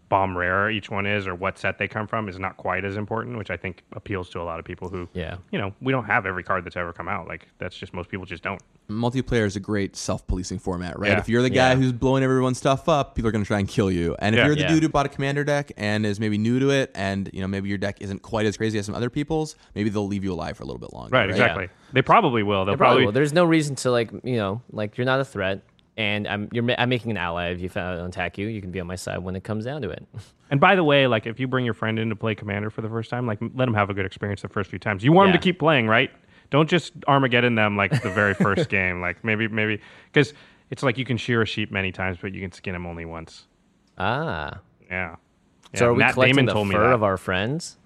bomb rare each one is or what set they come from is not quite as important, which I think appeals to a lot of people who, Yeah. you know, we don't have every card that's ever come out. Like that's just most people just don't. multiplayer is a great self-policing format, right? Yeah. If you're the guy Yeah. who's blowing everyone's stuff up, people are going to try and kill you. And if Yeah. you're the Yeah. dude who bought a commander deck and is maybe new to it, and you know maybe your deck isn't quite as crazy as some other people's, maybe they'll leave you alive for a little bit longer. Right, exactly. They probably will. They'll They probably probably, will. There's no reason to like you know like you're not a threat, and I'm you're I'm making an ally. If you attack you, you can be on my side when it comes down to it. And by the way, like if you bring your friend in to play Commander for the first time, like let him have a good experience the first few times. You want him Yeah. to keep playing, right? Don't just Armageddon them like the very first game. Like maybe maybe because it's like you can shear a sheep many times, but you can skin him only once. Ah, Yeah. so Yeah, are we Matt collecting Damon the fur of our friends?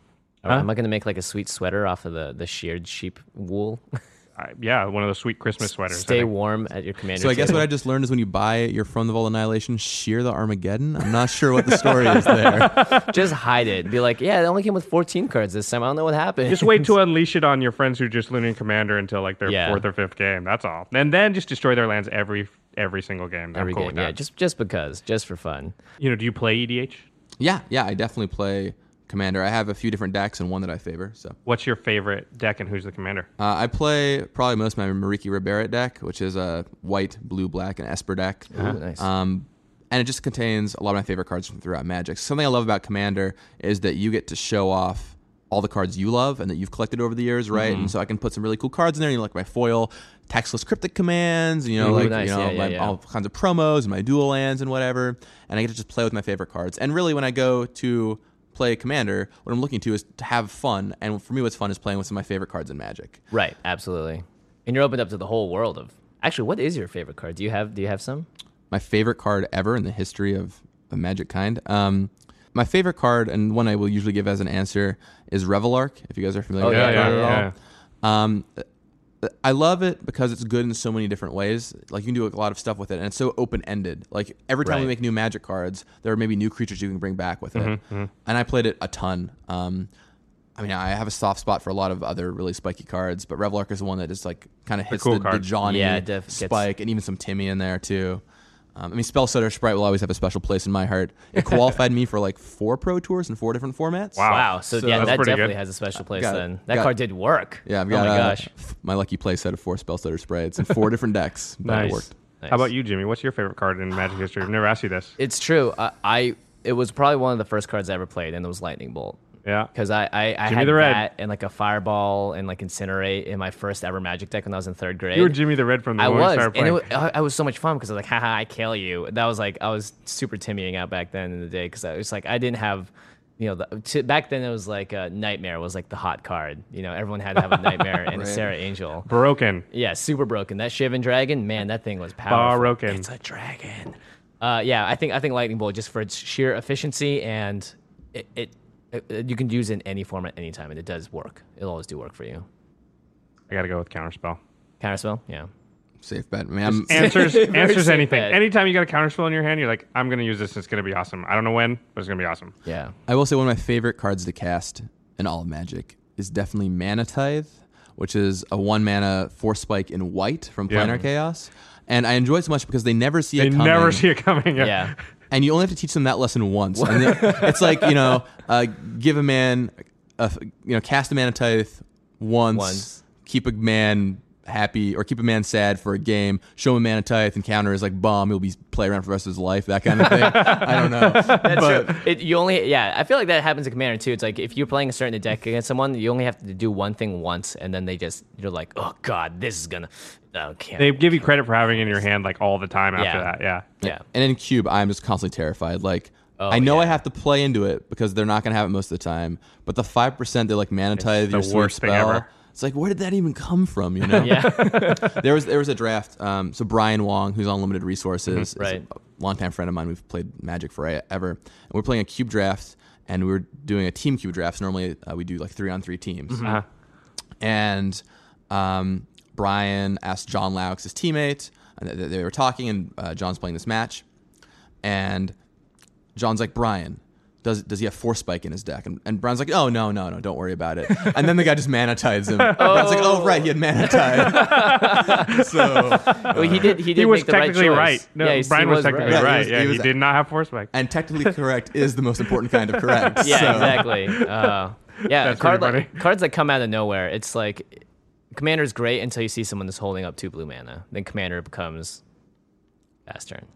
Huh? Am I going to make like a sweet sweater off of the the sheared sheep wool? I- yeah, one of those sweet Christmas sweaters. I Stay warm at your commander. So I guess table. what I just learned is when you buy your From the Vault Annihilation, shear the Armageddon. I'm not sure what the story is there. just hide it. Be like, yeah, it only came with 14 cards this time. I don't know what happened. Just wait to unleash it on your friends who just learning Commander until like their Yeah. fourth or fifth game. That's all. And then just destroy their lands every every single game. I'm every cool game. with Yeah, just just because, just for fun. you know, do you play EDH? Yeah, yeah, I definitely play Commander. I have a few different decks and one that I favor. So What's your favorite deck and who's the commander? uh, I play probably most of my Merieke Ri Berit deck, which is a white, blue, black, and Esper deck. Ooh, nice. Um, and it just contains a lot of my favorite cards from throughout Magic. Something I love about Commander is that you get to show off all the cards you love and that you've collected over the years, right? And so I can put some really cool cards in there. You know, like my foil textless cryptic commands, you know, Ooh, like nice. you know, Yeah, yeah, my, yeah. all kinds of promos and my dual lands and whatever. And I get to just play with my favorite cards. And really, when I go to play Commander, what I'm looking to is to have fun. And for me, what's fun is playing with some of my favorite cards in Magic. Right, absolutely. And you're opened up to the whole world of. Actually, what is your favorite card? Do you have Do you have some? my favorite card ever in the history of, of Magic kind. Um, my favorite card, and one I will usually give as an answer, is Reveillark. If you guys are familiar Oh, with yeah, that yeah, card yeah, at all. Um, I love it because it's good in so many different ways. Like you can do a lot of stuff with it, and it's so open ended. Like every time we make new Magic cards, there are maybe new creatures you can bring back with it. Mm-hmm, And I played it a ton. Um, I mean, I have a soft spot for a lot of other really spiky cards, but Reveillark is the one that just like kind of hits cool the, the. Johnny Yeah, def- gets- spike, and even some Timmy in there too. Um, I mean, Spellstutter Sprite will always have a special place in my heart. It qualified me for like four Pro Tours in four different formats. Wow. Wow. So, So- yeah, That's that pretty definitely good. has a special place. Got it. then that Got- card did work. Yeah, I've oh got my uh, gosh. f- my lucky play set of four Spell Spellstutter Sprites in four different decks. but Nice. It worked. Nice. How about you, Jimmy? What's your favorite card in Magic history? I've never asked you this. It's true. I, I it was probably one of the first cards I ever played, and it was Lightning Bolt. Yeah. Because I, I, I had the Red. that and like a Fireball and like Incinerate in my first ever Magic deck when I was in third grade. You were Jimmy the Red from the I was, and it, playing. wa- I, I was so much fun because I was like, haha, I kill you. That was like, I was super timmying out back then in the day because I was like, I didn't have, you know, the, to, back then it was like a Nightmare was like the hot card. You know, everyone had to have a Nightmare and a Right. Serra Angel. Broken. Yeah, super broken. That Shivan Dragon, man, that thing was powerful. Broken. It's a dragon. Uh, yeah, I think I think Lightning Bolt just for its sheer efficiency and it, it, it Uh, uh, you can use it in any format, anytime, and it does work. It'll always do work for you. I got to go with Counterspell. Counterspell, yeah. Safe bet. man. I'm, Answers answers anything. bet. Anytime you got a Counterspell in your hand, you're like, I'm going to use this. It's going to be awesome. I don't know when, but it's going to be awesome. Yeah. I will say one of my favorite cards to cast in all of Magic is definitely Mana Tithe, which is a one mana force spike in white from Yeah. Planar Chaos. And I enjoy it so much because they never see They it coming. never see it coming. Yeah. Yeah. And you only have to teach them that lesson once. It's like you know, uh, give a man, a, you know, cast a man a tithe once, Once. keep a man happy or keep a man sad for a game. Show him a mana tithe and counter is like bomb. He'll be play around for the rest of his life. That kind of thing. I don't know. That's But- true. It, you only, yeah, I feel like that happens in Commander too. It's like if you're playing a certain deck against someone, you only have to do one thing once, and then they just, you're like, oh god, this is gonna, oh, can't. They give you credit for having it in your hand like all the time after Yeah. that. Yeah. yeah, And in Cube, I'm just constantly terrified. Like, Oh, I know I yeah. have to play into it because they're not going to have it most of the time. But the 5% they're like mana tithe, the your sweep worst thing spell. ever. It's like, where did that even come from? You know? yeah, there was there was a draft. Um, so Brian Wong, who's on Limited Resources, is Right. a longtime friend of mine. We've played Magic forever, and we're playing a cube draft, and we were doing a team cube draft. So normally uh, we do like three on three teams, Uh-huh. and um, Brian asked John Laux, his teammate, and they, they were talking, and uh, John's playing this match, and John's like, Brian, does does he have force spike in his deck? And, and Brown's like, oh no no no, don't worry about it. And then the guy just mana tithes him. Brown's like, oh right, he had mana tithe. so Well, he did. He did. He was make the right technically choice. right. No, yeah, Brian he was technically right. right. He was- Yeah, he he, did not have force spike. and technically correct is the most important kind of correct. Yeah, So- exactly. Uh, yeah, That's card like, cards that come out of nowhere. It's like Commander's great until you see someone that's holding up two blue mana. Then Commander becomes fast turn.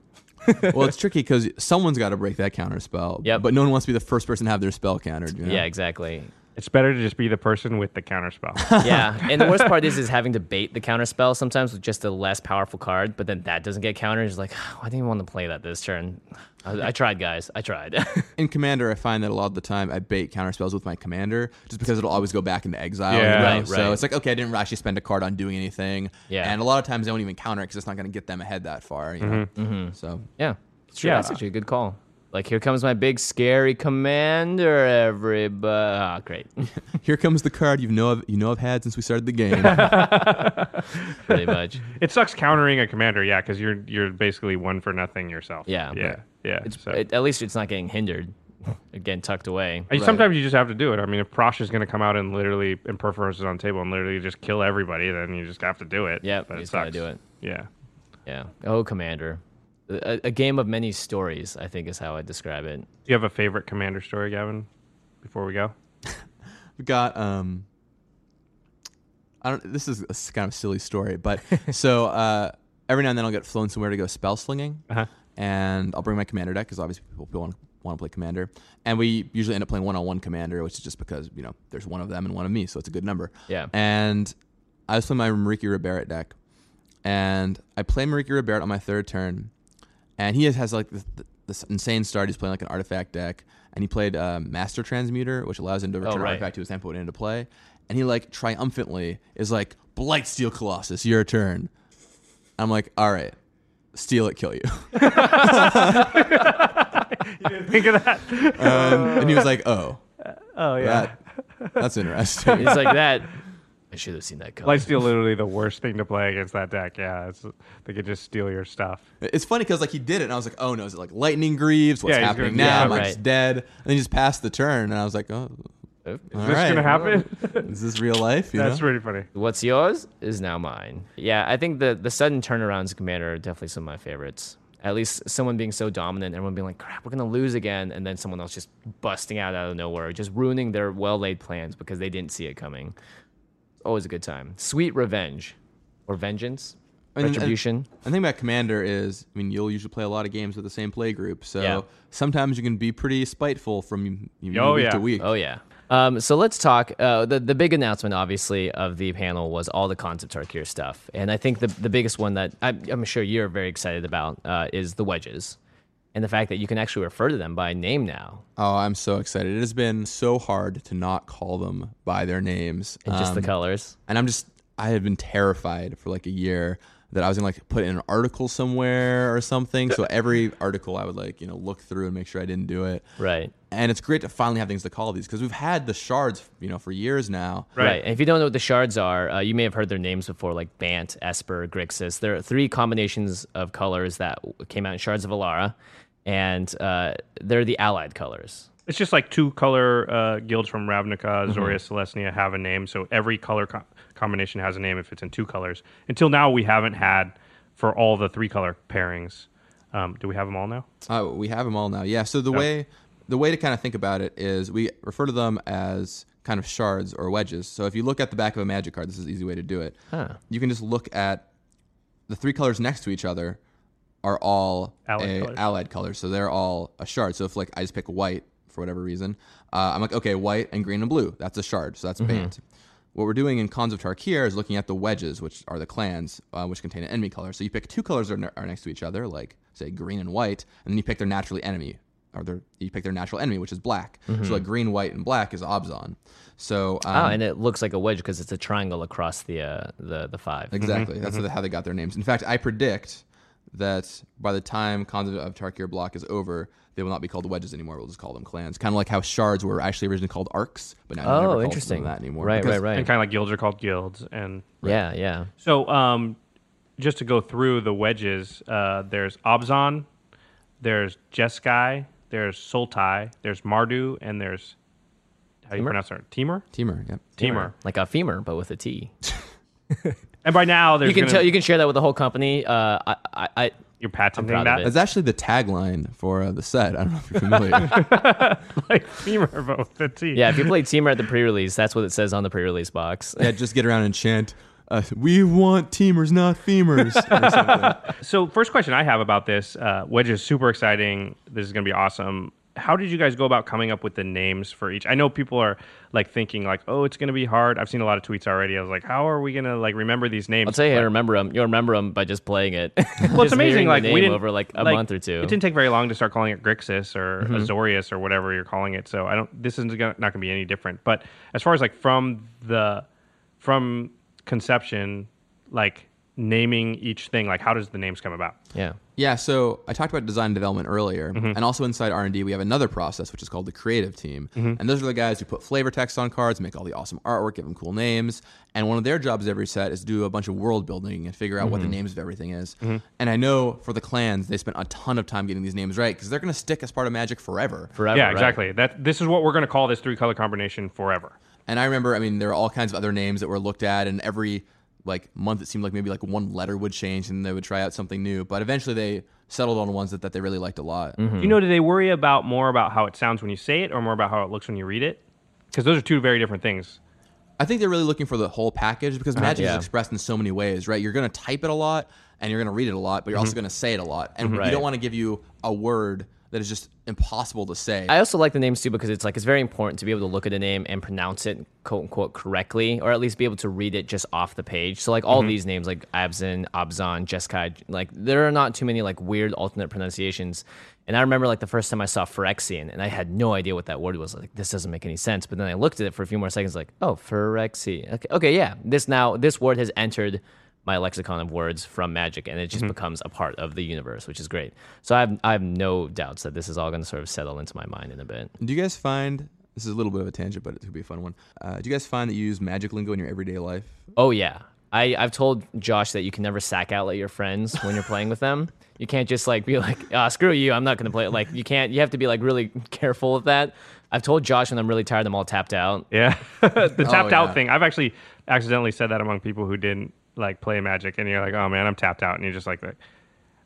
Well, it's tricky because someone's got to break that counter spell. Yep. But no one wants to be the first person to have their spell countered. You know? Yeah, exactly. It's better to just be the person with the counter spell. Yeah, and the worst part is is having to bait the counter spell sometimes with just a less powerful card, but then that doesn't get countered. It's like, "Oh, I didn't even want to play that this turn. I, I tried, guys. I tried. In Commander, I find that a lot of the time I bait counter spells with my Commander just because it'll always go back into exile. you Yeah. know? Right, So it's like, okay, I didn't actually spend a card on doing anything. Yeah. And a lot of times they won't even counter it because it's not going to get them ahead that far. You know? Mm-hmm. So yeah, it's true. Yeah. That's actually a good call. Like, here comes my big scary commander, everybody. Ah, great. here comes the card you know I've, you know I've had since we started the game. Pretty much. it sucks countering a commander, yeah, because you're you're basically one for nothing yourself. Yeah. yeah, yeah. It's, so. it, at least it's not getting hindered, or getting tucked away. And Sometimes you just have to do it. I mean, if Prossh is going to come out and literally Imperforos is on the table and literally just kill everybody, then you just have to do it. Yep, but you it just gotta do it. Yeah. Yeah. Oh, Commander. A, a game of many stories, I think, is how I describe it. Do you have a favorite commander story, Gavin? Before we go, we got um I don't this is a kind of silly story, but so uh every now and then I'll get flown somewhere to go spell slinging. Uh-huh. And I'll bring my commander deck because obviously people, people want, want to play commander. And we usually end up playing one on one commander, which is just because, you know, there's one of them and one of me, so it's a good number. Yeah. And I was playing my Merieke Ri Berit deck. And I play Merieke Ri Berit on my third turn. And he has, has like this, this insane start. He's playing like an artifact deck. And he played uh, Master Transmuter, which allows him to return an Oh, right. artifact to his hand, put it into play. And he like triumphantly is like, Blightsteel Colossus, your turn. I'm like, all right, steal it, kill you. think of that. Um, and he was like, oh, Oh yeah. that, that's interesting. It's like that. I should have seen that coming. Blightsteel literally the worst thing to play against that deck. Yeah, it's, they could just steal your stuff. It's funny because like he did it, and I was like, "Oh no, is it like lightning greaves? What's Yeah, happening gonna- now? yeah, Am I right. just dead?" And then he just passed the turn, and I was like, "Oh, Oh, all Is this right. gonna happen? Is this real life?" You That's know? pretty funny. What's yours is now mine. Yeah, I think the the sudden turnarounds of Commander are definitely some of my favorites. At least someone being so dominant, everyone being like, "Crap, we're gonna lose again," and then someone else just busting out out of nowhere, just ruining their well laid plans because they didn't see it coming. Always a good time. Sweet revenge, or vengeance, And- and- retribution. The thing about Commander is, I mean, you'll usually play a lot of games with the same play group, so Yeah. sometimes you can be pretty spiteful from you know, Oh, week yeah. to week. Oh yeah. Um, so let's talk. Uh, the the big announcement, obviously, of the panel was all the concept art here stuff, and I think the the biggest one that I, I'm sure you're very excited about uh, is the wedges, and the fact that you can actually refer to them by name now, Oh, I'm so excited! It has been so hard to not call them by their names, and just the Um, colors. and I'm just I have been terrified for like a year that I was gonna like put in an article somewhere or something. So every article I would like you know look through and make sure I didn't do it. Right. And it's great to finally have things to call these because we've had the shards you know for years now. Right. Right. And if you don't know what the shards are, uh, you may have heard their names before, like Bant, Esper, Grixis. There are three combinations of colors that came out in Shards of Alara, and uh, they're the allied colors. It's just like two color uh, guilds from Ravnica, Mm-hmm. Azorius, Selesnya have a name. So every color co- combination has a name if it's in two colors. Until now, we haven't had for all the three color pairings. Um, do we have them all now? Uh, we have them all now. Yeah. So the way the way to kind of think about it is we refer to them as kind of shards or wedges. So if you look at the back of a magic card, this is an easy way to do it. Huh. You can just look at the three colors next to each other are all Allied a- colors. allied colors. So they're all a shard. So if like I just pick white for whatever reason, uh, I'm like, okay, white and green and blue. That's a shard. So that's Bant. What we're doing in Khans of Tarkir is looking at the wedges, which are the clans, uh, which contain an enemy color. So you pick two colors that are, next to each other, like say green and white, and then you pick their naturally enemy, or their, you pick their natural enemy, which is black. So like green, white, and black is Abzan. So um, oh, and it looks like a wedge because it's a triangle across the uh, the the five. Exactly. That's how they got their names. In fact, I predict that by the time Khans of Tarkir block is over, they will not be called wedges anymore. We'll just call them clans. Kind of like how shards were actually originally called arcs, but now you never Oh, call interesting. them that anymore. Right, Because- right, right. And kind of like guilds are called guilds. And Yeah, yeah. so, um, just to go through the wedges, uh, there's Abzan, there's Jeskai, there's Sultai, there's Mardu, and there's how do you Temur? pronounce it? Temur. Temur, yep. Temur. like a femur, but with a T. And by now, there's You can gonna, tell. You can share that with the whole company. Uh, I, I, I you're patenting that. That's actually the tagline for uh, the set. I don't know if you're familiar. like femur, but with the T. yeah. If you played Temur at the pre-release, that's what it says on the pre-release box. yeah, just get around and chant, uh, "We want teamers, not femurs." So, first question I have about this uh, Wedge is super exciting. This is going to be awesome. How did you guys go about coming up with the names for each? I know people are like thinking like, "Oh, it's going to be hard." I've seen a lot of tweets already. I was like, "How are we going to like remember these names?" I'll tell you, But- to remember them. You'll remember them by just playing it. Well, it's amazing. Like we didn't over like a month or two. Mm-hmm. It didn't take very long to start calling it Grixis or Azorius or whatever you're calling it. So I don't. This is gonna, not going to be any different. But as far as like from the from conception, like naming each thing, like how does the names come about? yeah. Yeah, so I talked about design and development earlier, Mm-hmm. and also inside R and D we have another process which is called the creative team, Mm-hmm. and those are the guys who put flavor text on cards, make all the awesome artwork, give them cool names, and one of their jobs every set is to do a bunch of world building and figure out what Mm-hmm. the names of everything is. And I know for the clans they spent a ton of time getting these names right because they're going to stick as part of Magic forever. Forever. yeah, right? exactly. That this is what we're going to call this three color combination forever. And I remember, I mean, there are all kinds of other names that were looked at, and every like month it seemed like maybe like one letter would change, and they would try out something new. But eventually they settled on ones that, that they really liked a lot. Mm-hmm. Do you know, do they worry about more about how it sounds when you say it or more about how it looks when you read it? Because those are two very different things. I think they're really looking for the whole package because uh-huh. magic yeah. is expressed in so many ways, right? You're going to type it a lot and you're going to read it a lot, but you're also mm-hmm. going to say it a lot. And mm-hmm. we Right. don't want to give you a word that is just impossible to say. I also like the names too because it's like it's very important to be able to look at a name and pronounce it quote unquote correctly, or at least be able to read it just off the page. So like all mm-hmm. these names like Abzin, Abzan, Jeskai, like there are not too many like weird alternate pronunciations. And I remember like the first time I saw Phyrexian and I had no idea what that word was. Like this doesn't make any sense. But then I looked at it for a few more seconds, like oh Phyrexi. Okay, okay, yeah. This now this word has entered my lexicon of words from magic and it just becomes a part of the universe which is great so i have, I have no doubts that this is all going to sort of settle into my mind in a bit do you guys find this is a little bit of a tangent, but it could be a fun one? Uh, do you guys find that you use magic lingo in your everyday life? oh yeah I, i've told josh that you can never sack out at your friends when you're playing with them you can't just like be like ah, screw you i'm not going to play it like you can't you have to be like really careful with that i've told josh when i'm really tired i'm all tapped out Yeah, the tapped yeah. out thing. I've actually accidentally said that among people who didn't like play Magic, and you're like, "Oh man, I'm tapped out," and you're just like,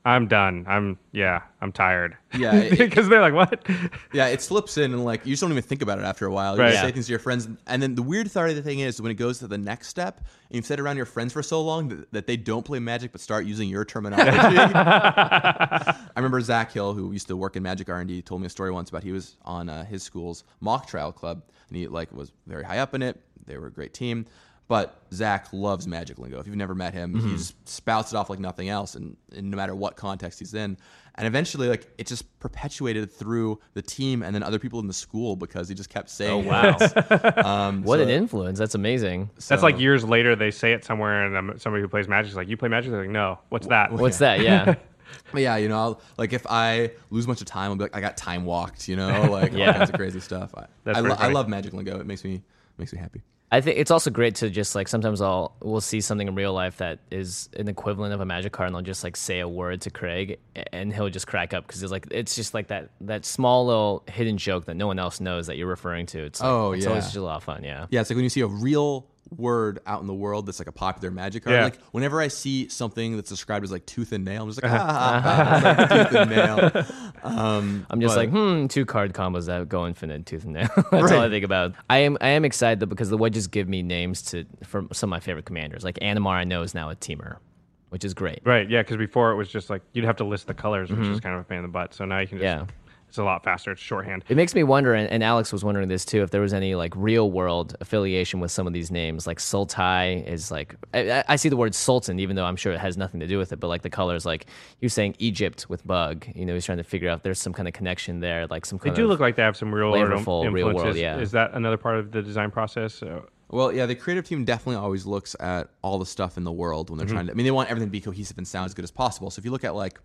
"I'm done. I'm yeah, I'm tired." Yeah, because they're like, "What?" Yeah, it slips in and like you just don't even think about it after a while. You Right. just Yeah. say things to your friends, and then the weird part of the thing is when it goes to the next step, and you've said around your friends for so long that, that they don't play Magic but start using your terminology. I remember Zach Hill, who used to work in Magic R and D, told me a story once about he was on uh, his school's mock trial club, and he like was very high up in it. They were a great team. But Zach loves Magic lingo. If you've never met him, he just spouts it off like nothing else, and, and no matter what context he's in. And eventually, like it just perpetuated through the team and then other people in the school because he just kept saying. Oh, wow. Um, what so- an influence that's amazing That's like years later. They say it somewhere, and um, somebody who plays Magic is like, "You play Magic?" They're like, "No, what's that?" what's that yeah But yeah, you know, I'll, like if I lose a bunch of time, I'll be like, I got time walked, you know, like Yeah. all kinds of crazy stuff. I, That's I, lo- I love Magic lingo. It makes me makes me happy. I think it's also great to just like sometimes I'll we'll see something in real life that is an equivalent of a magic card, and I'll just like say a word to Craig, and he'll just crack up because it's like it's just like that that small little hidden joke that no one else knows that you're referring to. It's like, Oh, it's yeah. always just a lot of fun. Yeah, Yeah, it's like when you see a real word out in the world that's like a popular magic card. Yeah. Like whenever I see something that's described as like tooth and nail, I'm just like, ah, ah, ah, like tooth and nail. Um, I'm just but- like hmm, two card combos that go infinite tooth and nail. That's all I think about. I am I am excited though because the wedges give me names to for some of my favorite commanders. Like Animar, I know is now a Temur, which is great. Right? Yeah, because before it was just like you'd have to list the colors, which is kind of a pain in the butt. So now you can just. Yeah. It's a lot faster. It's shorthand. It makes me wonder, and, and Alex was wondering this too, if there was any like real world affiliation with some of these names. Like Sultai is like, I, I- I see the word Sultan, even though I'm sure it has nothing to do with it, but like the colors, like he was saying Egypt with Bug, you know, he's trying to figure out if there's some kind of connection there, like some They do of. look like they have some real world flavorful influences. real world, yeah. Is that another part of the design process? Uh, Well, yeah, the creative team definitely always looks at all the stuff in the world when they're trying to. I mean, they want everything to be cohesive and sound as good as possible. So if you look at like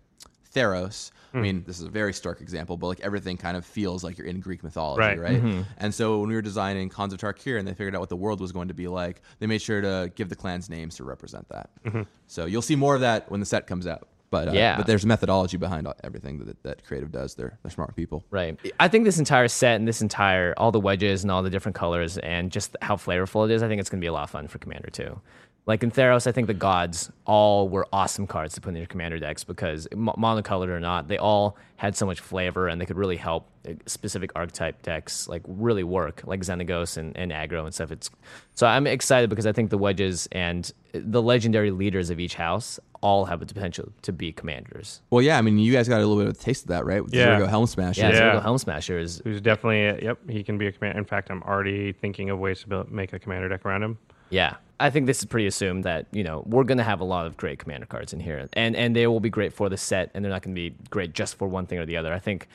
Theros, I hmm. mean, this is a very stark example, but like everything kind of feels like you're in Greek mythology, Right. right? Mm-hmm. And so when we were designing Khans of Tarkir and they figured out what the world was going to be like, they made sure to give the clans names to represent that. Mm-hmm. So you'll see more of that when the set comes out. But uh, Yeah. but there's methodology behind everything that that creative does. They're they're smart people. Right. I think this entire set and this entire all the wedges and all the different colors and just how flavorful it is, I think it's going to be a lot of fun for Commander too. Like in Theros, I think the gods all were awesome cards to put in your commander decks because mo- monocolored or not, they all had so much flavor and they could really help uh, specific archetype decks like really work, like Xenagos and, and aggro and stuff. It's so I'm excited because I think the wedges and the legendary leaders of each house all have the potential to be commanders. Well, yeah, I mean, you guys got a little bit of a taste of that, right? With Yeah. Zurgo Helm Smash. Yeah, Yeah. Zurgo Helm Smasher is Who's definitely yep, he can be a commander. In fact, I'm already thinking of ways to build, make a commander deck around him. Yeah. I think this is pretty assumed that, you know, we're going to have a lot of great commander cards in here. And and they will be great for the set and they're not going to be great just for one thing or the other. I think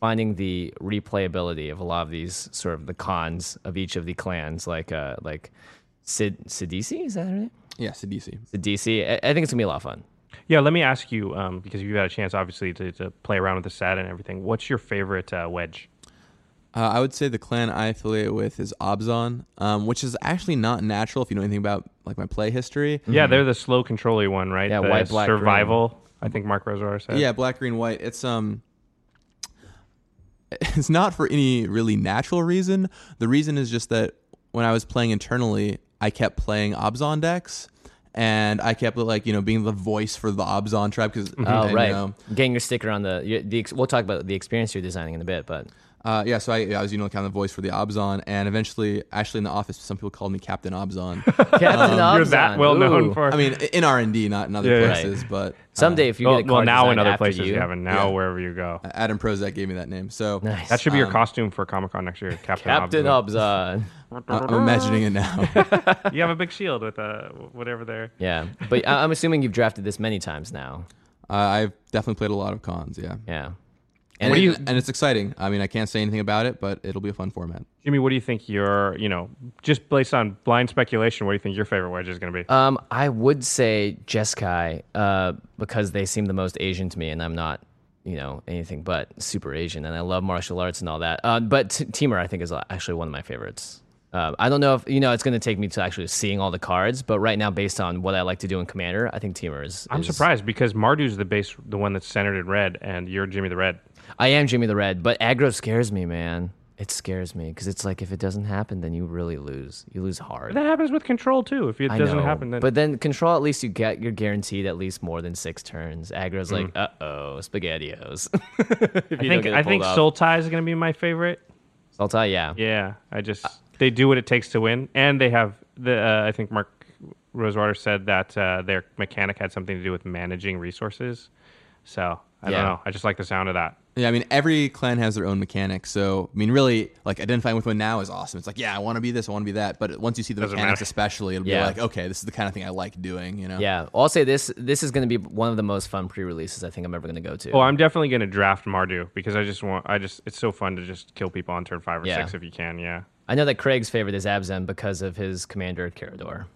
finding the replayability of a lot of these sort of the khans of each of the clans like uh like Sid Sidisi, is that her name? Yeah, CDC. Sidisi. I, I think it's going to be a lot of fun. Yeah, let me ask you um, because you've had a chance, obviously, to, to play around with the set and everything. What's your favorite uh, wedge? Uh, I would say the clan I affiliate with is Abzan, um, which is actually not natural if you know anything about like my play history. Yeah, they're the slow controlly one, right? Yeah, the white, black, survival. I think Mark Rosar said. Yeah, black, green, white. It's um, it's not for any really natural reason. The reason is just that when I was playing internally, I kept playing Abzan decks, and I kept like you know being the voice for the Abzan tribe because Oh, right. Getting your sticker on the, the we'll talk about the experience you're designing in a bit, but Uh, yeah, so I, I was, you know, kind of the voice for the Abzan, and eventually, actually, in the office, some people called me Captain Abzan. Captain Abzan. You're that Abzan, well known for. I mean, in R and D, not in other Yeah, yeah. places, but uh, Someday, if you well, get a well now in other places, you, Gavin. Now Yeah. wherever you go. Adam Prosak gave me that name. So Nice. That should be your Um, costume for Comic Con next year, Captain, Captain Abzan. Abzan. I- I'm imagining it now. You have a big shield with uh, whatever there. Yeah, but I- I'm assuming you've drafted this many times now. uh, I've definitely played a lot of Khans, yeah. Yeah. And, What do you- it- and it's exciting. I mean, I can't say anything about it, but it'll be a fun format. Jimmy, what do you think your, you know, just based on blind speculation, what do you think your favorite wedge is going to be? Um, I would say Jeskai, uh, because they seem the most Asian to me, and I'm not, you know, anything but super Asian, and I love martial arts and all that. Uh, but T- Temur, I think, is actually one of my favorites. Uh, I don't know if you know it's going to take me to actually seeing all the cards, but right now, based on what I like to do in Commander, I think Temur is. I'm is- surprised because Mardu's the base, the one that's centered in red, and you're Jimmy the Red. I am Jimmy the Red, but aggro scares me, man. It scares me because it's like if it doesn't happen, then you really lose. You lose hard. That happens with control too. If it I doesn't know, happen, then but then control at least you get you're guaranteed at least more than six turns. Aggro's Mm. like, uh oh, spaghettios. I think I think. Soul Tie is going to be my favorite. Sultai, yeah. Yeah, I just they do what it takes to win, and they have the. Uh, I think Mark Rosewater said that uh, their mechanic had something to do with managing resources. So I Yeah. don't know. I just like the sound of that. Yeah, I mean, every clan has their own mechanics. So, I mean, really, like identifying with one now is awesome. It's like, yeah, I want to be this, I want to be that. But once you see the Doesn't mechanics, matter. especially, it'll Yeah. be like, okay, this is the kind of thing I like doing. You know? Yeah, I'll say this: this is going to be one of the most fun pre-releases I think I'm ever going to go to. Oh, I'm definitely going to draft Mardu because I just want. I just it's so fun to just kill people on turn five or Yeah. six if you can. Yeah. I know that Craig's favorite is Abzan because of his commander Carador.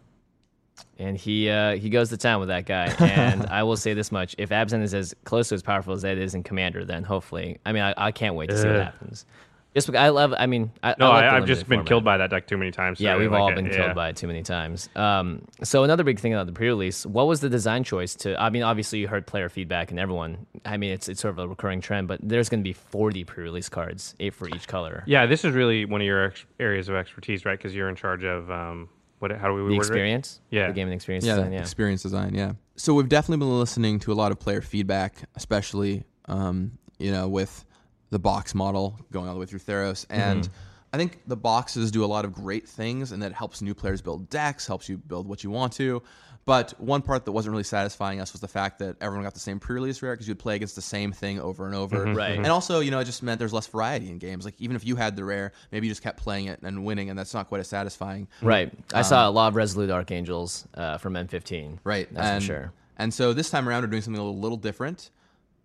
And he uh, he goes to town with that guy. And I will say this much: if Abzan is as close to as powerful as that is in Commander, then hopefully, I mean, I, I can't wait to see what happens. Just because I love, I mean, I, No, I like I, the I've just been format. killed by that deck too many times. so Yeah, we've like all it. been Yeah. killed by it too many times. Um, so another big thing about the pre-release, what was the design choice to? I mean, obviously you heard player feedback and everyone. I mean, it's it's sort of a recurring trend, but there's going to be 40 pre-release cards, eight for each color. Yeah, this is really one of your ex- areas of expertise, right? Because you're in charge of um, what? How do we The word it? experience, Yeah. the game and experience yeah, design, yeah. experience design. Yeah. So we've definitely been listening to a lot of player feedback, especially um, you know with the box model going all the way through Theros, and I think the boxes do a lot of great things, and that helps new players build decks, helps you build what you want to. But one part that wasn't really satisfying us was the fact that everyone got the same pre-release rare because you'd play against the same thing over and over. Right. And also, you know, it just meant there's less variety in games. Like even if you had the rare, maybe you just kept playing it and winning, and that's not quite as satisfying. Right. I saw a lot of Resolute Archangels uh, from M15. Right. That's and, for sure. And so this time around, we're doing something a little, little different.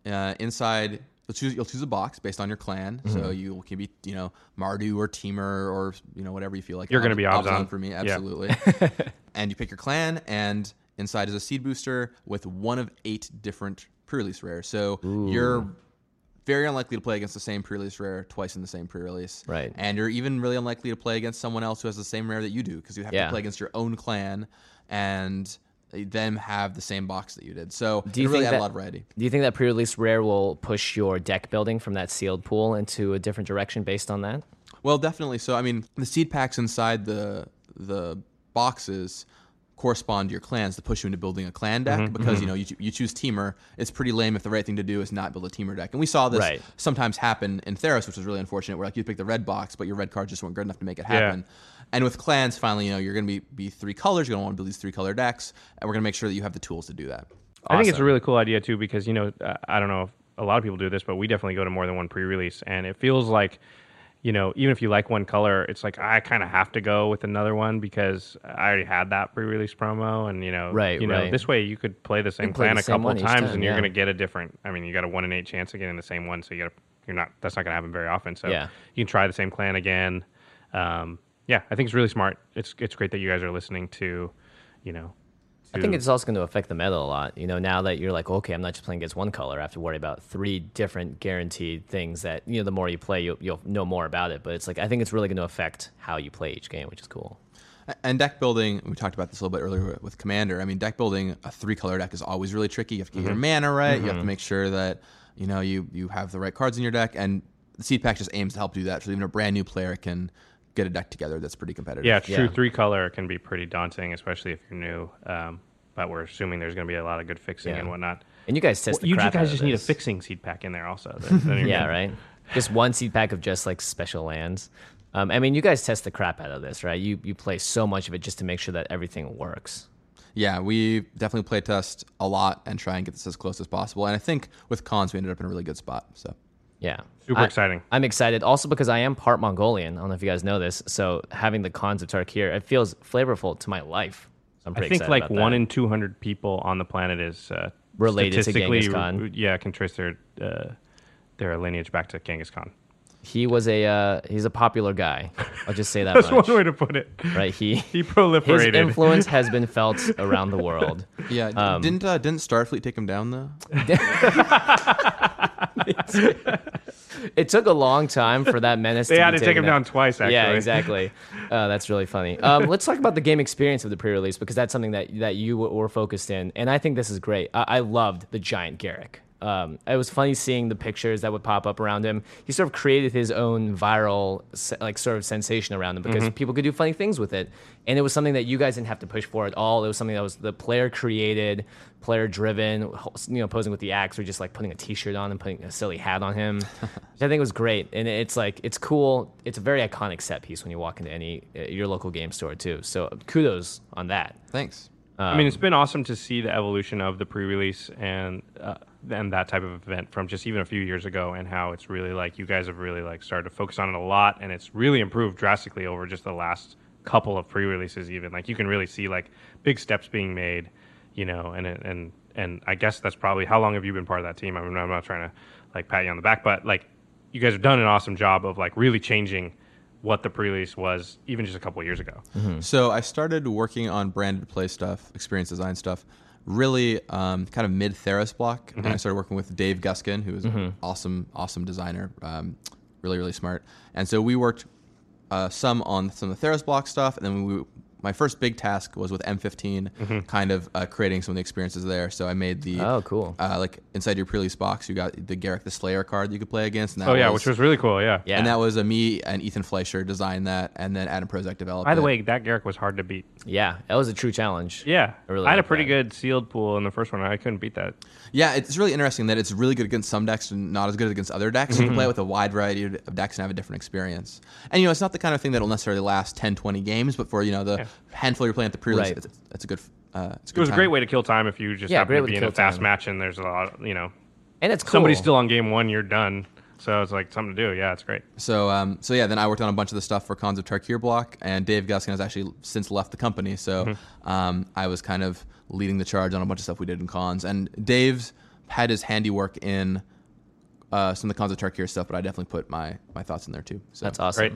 Uh, inside, you'll choose you'll choose a box based on your clan. Mm-hmm. So you can be you know Mardu or Temur or you know whatever you feel like. You're gonna be Ob- Abzan. for me, Yeah. absolutely. and you pick your clan, and inside is a seed booster with one of eight different pre-release rares. So you're very unlikely to play against the same pre-release rare twice in the same pre-release. Right. And you're even really unlikely to play against someone else who has the same rare that you do because you have Yeah. to play against your own clan and them have the same box that you did. So Do you really think that, a lot of variety. Do you think that pre-release rare will push your deck building from that sealed pool into a different direction based on that? Well, definitely. So, I mean, the seed packs inside the the boxes correspond to your clans to push you into building a clan deck Mm-hmm, because you know you, you choose Temur. It's pretty lame if the right thing to do is not build a Temur deck, and we saw this Right. sometimes happen in Theros, which was really unfortunate. Where like you pick the red box, but your red cards just weren't good enough to make it Yeah. Happen. And with clans, finally, you know, you're going to be be three colors. You're going to want to build these three color decks, and we're going to make sure that you have the tools to do that. I think it's a really cool idea too because you know uh, I don't know if a lot of people do this, but we definitely go to more than one pre-release, and it feels like you know even if you like one color, it's like I kind of have to go with another one because I already had that pre-release promo, and you know, Right, you know, right. this way you could play the same can clan a couple one of each times, time, and you're yeah. going to get a different. I mean, you got a one in eight chance of getting the same one, so you got to you're not that's not going to happen very often. So Yeah. you can try the same clan again. Um, yeah, I think it's really smart. It's it's great that you guys are listening to, you know. I think it's also going to affect the meta a lot. You know, now that you're like, okay, I'm not just playing against one color. I have to worry about three different guaranteed things that you know. The more you play, you'll, you'll know more about it. But it's like I think it's really going to affect how you play each game, which is cool. And deck building, we talked about this a little bit earlier with Commander. I mean, deck building a three color deck is always really tricky. You have to get your mm-hmm. mana right. You have to mm-hmm. make sure that you know you you have the right cards in your deck, and the seed pack just aims to help do that. So even a brand new player can get a deck together that's pretty competitive. Yeah, true. Yeah. Three color can be pretty daunting, especially if you're new. Um, but we're assuming there's going to be a lot of good fixing Yeah. and whatnot. And you guys test Well, the you crap guys out of just need a fixing seed pack in there also. Then- then you're Yeah, good. right. Just one seed pack of just like special lands. Um, I mean, you guys test the crap out of this, right? You you play so much of it just to make sure that everything works. yeah, we definitely play test a lot and try and get this as close as possible. And I think with Khans, we ended up in a really good spot. So Yeah. Super I- exciting. I'm excited also because I am part Mongolian. I don't know if you guys know this. So having the Khans of Tarkir, it feels flavorful to my life. So I'm I think excited like about one that. in 200 people on the planet is uh, Related to statistically, Genghis Khan. Yeah, can trace their uh, their lineage back to Genghis Khan. He was a uh, he's a popular guy. I'll just say that That's much. one way to put it. Right? He He proliferated. his influence has been felt around the world. yeah, Um, didn't uh, didn't Starfleet take him down though? It took a long time for that menace. They to had to take him down twice, Yeah, exactly. Uh, that's really funny. Um, let's talk about the game experience of the pre-release because that's something that that you were focused in, and I think this is great. I, I loved the giant Garruk. Um, it was funny seeing the pictures that would pop up around him. He sort of created his own viral, like, sort of sensation around him because people could do funny things with it, and it was something that you guys didn't have to push for at all. It was something that was the player created, player driven. You know, posing with the axe or just like putting a T-shirt on and putting a silly hat on him, which I think it was great. And it's like it's cool. It's a very iconic set piece when you walk into any uh, your local game store too. So kudos on that. Thanks. I mean, it's been awesome to see the evolution of the pre-release and uh, and that type of event from just even a few years ago, and how it's really like you guys have really like started to focus on it a lot, and it's really improved drastically over just the last couple of pre-releases. Even like you can really see like big steps being made, you know, and and and I guess that's probably how long have you been part of that team? I mean, I'm not trying to like pat you on the back, but like you guys have done an awesome job of like really changing what the pre-release was even just a couple of years ago. Mm-hmm. So I started working on branded play stuff, experience design stuff, really um, kind of mid Theros block. And I started working with Dave Guskin, who is an awesome, awesome designer, um, really, really smart. And so we worked uh, some on some of the Theros block stuff, and then we. My first big task was with M15, kind of uh, creating some of the experiences there. So I made the Oh, cool. uh, like inside your pre-release box, you got the Garruk the Slayer card that you could play against. And that Oh yeah, which was really cool. Yeah. Yeah. and that was a me and Ethan Fleischer designed that, and then Adam Prosak developed. By the it. way, that Garruk was hard to beat. Yeah, that was a true challenge. Yeah, I really had a pretty that. good sealed pool in the first one. I couldn't beat that. Yeah, it's really interesting that it's really good against some decks and not as good against other decks. You can play it with a wide variety of of decks and have a different experience. And you know, it's not the kind of thing that'll necessarily last 10, 20 games, but for you know the Yeah. Handful you're playing at the pre-release, Right. it's, it's a good. Uh, it's a It good was a great way to kill time if you just Yeah, happen to be to in a kill fast time. match and there's a lot, you know, and it's cool. somebody's still on game one, you're done. So it's like something to do. Yeah, it's great. So, um, so yeah, then I worked on a bunch of the stuff for Khans of Tarkir block, and Dave Guskin has actually since left the company. So, um, I was kind of leading the charge on a bunch of stuff we did in Khans. And Dave's had his handiwork in uh, some of the Khans of Tarkir stuff, but I definitely put my my thoughts in there too. So That's awesome. Great.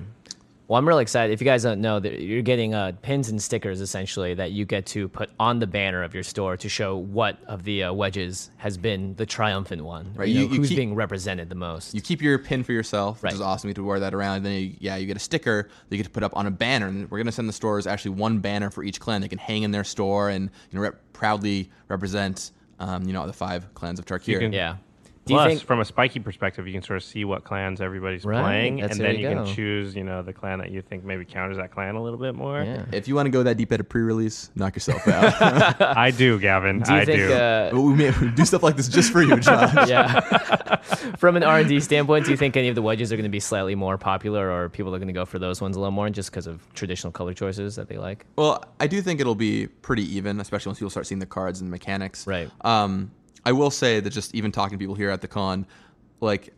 Well, I'm really excited. If you guys don't know, that you're getting uh, pins and stickers essentially that you get to put on the banner of your store to show what of the uh, wedges has been the triumphant one. Right, You know, you- you who's keep- being represented the most. You keep your pin for yourself, which Right. is awesome. You get to wear that around. And then, you, yeah, you get a sticker that you get to put up on a banner. And we're going to send the stores actually one banner for each clan. They can hang in their store and you know rep- proudly represent, um, you know, the five clans of Tarkir. can- yeah. Do you Plus, think? from a spiky perspective, you can sort of see what clans everybody's Right, playing, and then you you can choose, you know, the clan that you think maybe counters that clan a little bit more. Yeah. If you want to go that deep at a pre-release, knock yourself out. I do, Gavin. Do I think? do. Uh, we, may, we do stuff like this just for you, John. yeah. From an R and D standpoint, do you think any of the wedges are going to be slightly more popular, or people are going to go for those ones a little more, just because of traditional color choices that they like? Well, I do think it'll be pretty even, especially once people start seeing the cards and the mechanics. Right. Um, I will say that just even talking to people here at the con, like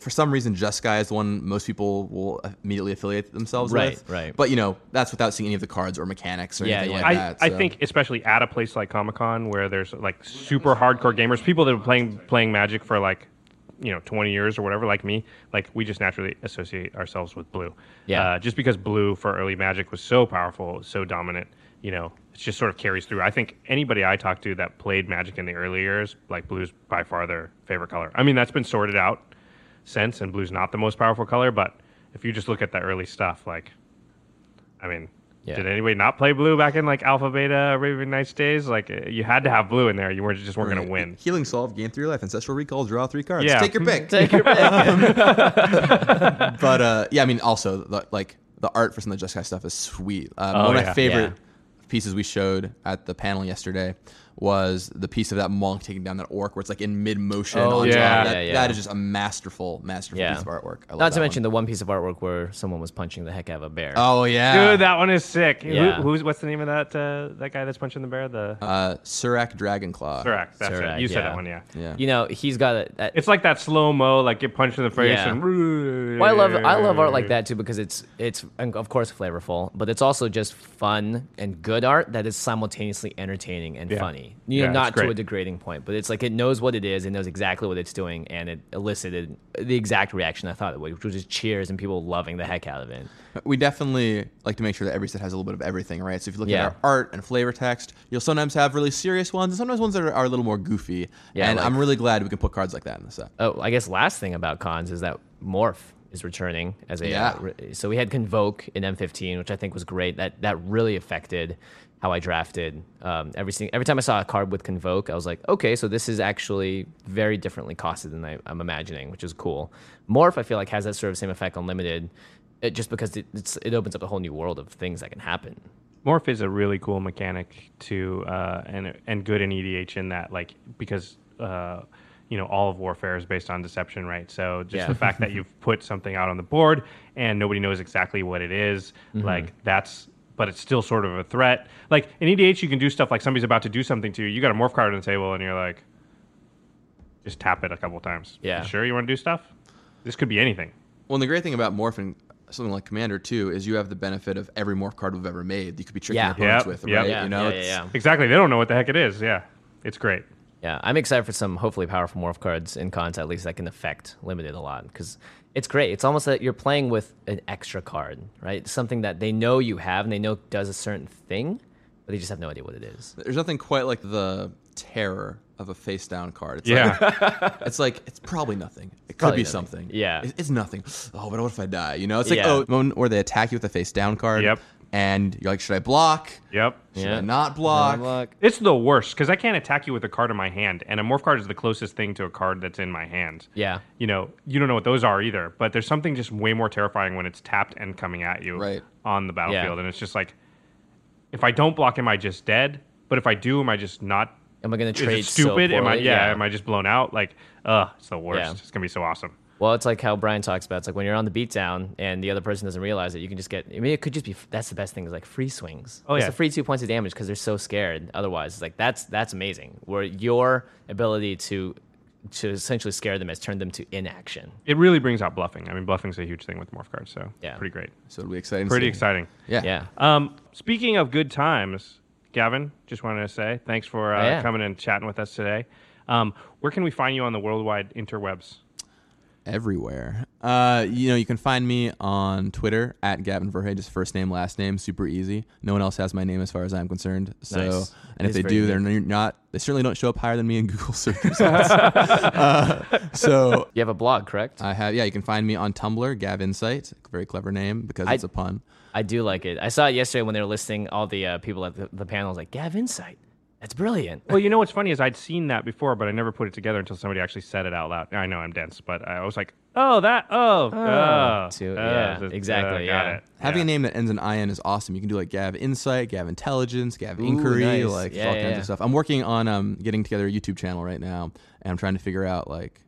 for some reason, Jeskai is the one most people will immediately affiliate themselves Right, with. right. right. But you know, that's without seeing any of the cards or mechanics or Yeah, anything yeah. like I, that. I so- think especially at a place like Comic Con where there's like super hardcore gamers, people that are playing playing Magic for like you know 20 years or whatever, like me, like we just naturally associate ourselves with blue. Yeah. Uh, just because blue for early Magic was so powerful, so dominant, you know, it just sort of carries through. I think anybody I talked to that played Magic in the early years, like blue's by far their favorite color. I mean, that's been sorted out since, and blue's not the most powerful color, but if you just look at the early stuff, like, I mean, Yeah. did anybody not play blue back in like Alpha Beta Arabian Nights days? Like, uh, you had to have blue in there. You weren't just weren't going to win. Healing Salve, gain three life, Ancestral Recall, draw three cards. Yeah. Take your pick. Take your pick. but uh, yeah, I mean, also the, like the art for some of the Jeskai stuff is sweet. Um, Oh, one of yeah. my favorite Yeah. Pieces we showed at the panel yesterday was the piece of that monk taking down that orc, where it's like in mid motion. Oh, on yeah. top. That, Yeah, yeah. that is just a masterful, masterful Yeah. piece of artwork. I love Not to mention one. the one piece of artwork where someone was punching the heck out of a bear. Oh yeah, Dude, that one is sick. Who- Yeah. who's what's the name of that uh, that guy that's punching the bear? The uh, Surak Dragonclaw. Surak. That's Surak, it. You said that one, yeah. Yeah. You know, he's got a. That, It's like that slow mo, like get punched in the face Yeah. and. Well, I love I love art like that too because it's it's and of course flavorful, but it's also just fun and good art that is simultaneously entertaining and Yeah. You know, Yeah, not to a degrading point, but it's like it knows what it is, it knows exactly what it's doing, and it elicited the exact reaction I thought it would, which was just cheers and people loving the heck out of it. We definitely like to make sure that every set has a little bit of everything, right? So if you look Yeah. at our art and flavor text, you'll sometimes have really serious ones and sometimes ones that are, are a little more goofy. Yeah, and like- I'm really glad we can put cards like that in the set. Oh, I guess last thing about Khans is that Morph is returning as a. Yeah. uh, so we had Convoke in M15, which I think was great. That that really affected how I drafted. Um, every every time I saw a card with Convoke, I was like, okay, so this is actually very differently costed than I, I'm imagining, which is cool. Morph, I feel like has that sort of same effect on limited, it, just because it, it's, it opens up a whole new world of things that can happen. Morph is a really cool mechanic to uh, and and good in EDH in that like because uh, you know all of warfare is based on deception, right? So just Yeah. the fact that you've put something out on the board and nobody knows exactly what it is, Mm-hmm. like that's but it's still sort of a threat. Like in EDH, you can do stuff like somebody's about to do something to you. You got a morph card on the table, and you're like, just tap it a couple times. Yeah. You sure you want to do stuff? This could be anything. Well, and the great thing about morphing something like Commander too is you have the benefit of every Morph card we've ever made. You could be tricking Yeah. opponents Yep, with, yep. right? Yeah, you know, yeah, yeah, yeah. Exactly. They don't know what the heck it is. Yeah. It's great. Yeah, I'm excited for some hopefully powerful morph cards in Khans at least that can affect limited a lot because it's great. It's almost that you're playing with an extra card, right? Something that they know you have and they know does a certain thing, but they just have no idea what it is. There's nothing quite like the terror of a face down card. It's Yeah. like, it's like it's probably nothing. It could be nothing. something. Yeah. it's, it's nothing. Oh, but what if I die? You know, it's like Yeah. oh, the moment where they attack you with a face down card. Yep. And you're like, should I block? yep. Should Yeah. I not block? It's the worst because I can't attack you with a card in my hand, and a morph card is the closest thing to a card that's in my hand. Yeah. You know, you don't know what those are either, but there's something just way more terrifying when it's tapped and coming at you Right. on the battlefield, Yeah. and it's just like, if I don't block, am I just dead? But if I do, am I just not? Am I going to Is trade it stupid? So am I? poorly? Yeah, Am I just blown out? Like, ugh, it's the worst. Yeah. It's gonna be so awesome. Well, it's like how Brian talks about. It's like when you're on the beatdown and the other person doesn't realize it, you can just get. I mean, it could just be. That's the best thing is like free swings. Oh, It's yeah. the free two points of damage because they're so scared. Otherwise, it's like that's that's amazing. Where your ability to to essentially scare them has turned them to inaction. It really brings out bluffing. I mean, bluffing's a huge thing with morph cards, so Yeah. pretty great. So it'll be exciting. Pretty see. exciting. Yeah. Yeah. Um, speaking of good times, Gavin, just wanted to say thanks for uh, Oh, yeah. coming and chatting with us today. Um, where can we find you on the worldwide interwebs? Everywhere. Uh, you know, you can find me on Twitter at Gavin Verhey, just first name, last name, super easy. No one else has my name as far as I'm concerned. So, Nice. and It if they very do, they're unique. not. They certainly don't show up higher than me in Google search results. uh, so You have a blog, correct? I have, yeah, you can find me on Tumblr, Gav Insight, very clever name because I- it's a pun. I do like it. I saw it yesterday when they were listing all the uh, people at the, the panel. I was like, Gav Insight. That's brilliant. Well, you know what's funny is I'd seen that before, but I never put it together until somebody actually said it out loud. I know I'm dense, but I was like, "Oh, that, oh, oh, too- oh, yeah, this- exactly, got yeah. it. Having Yeah. a name that ends in IN is awesome. You can do like Gav Insight, Gav Intelligence, Gav Ooh, Inquiry, nice. like Yeah, all yeah, kinds yeah. of stuff. I'm working on um, getting together a YouTube channel right now, and I'm trying to figure out like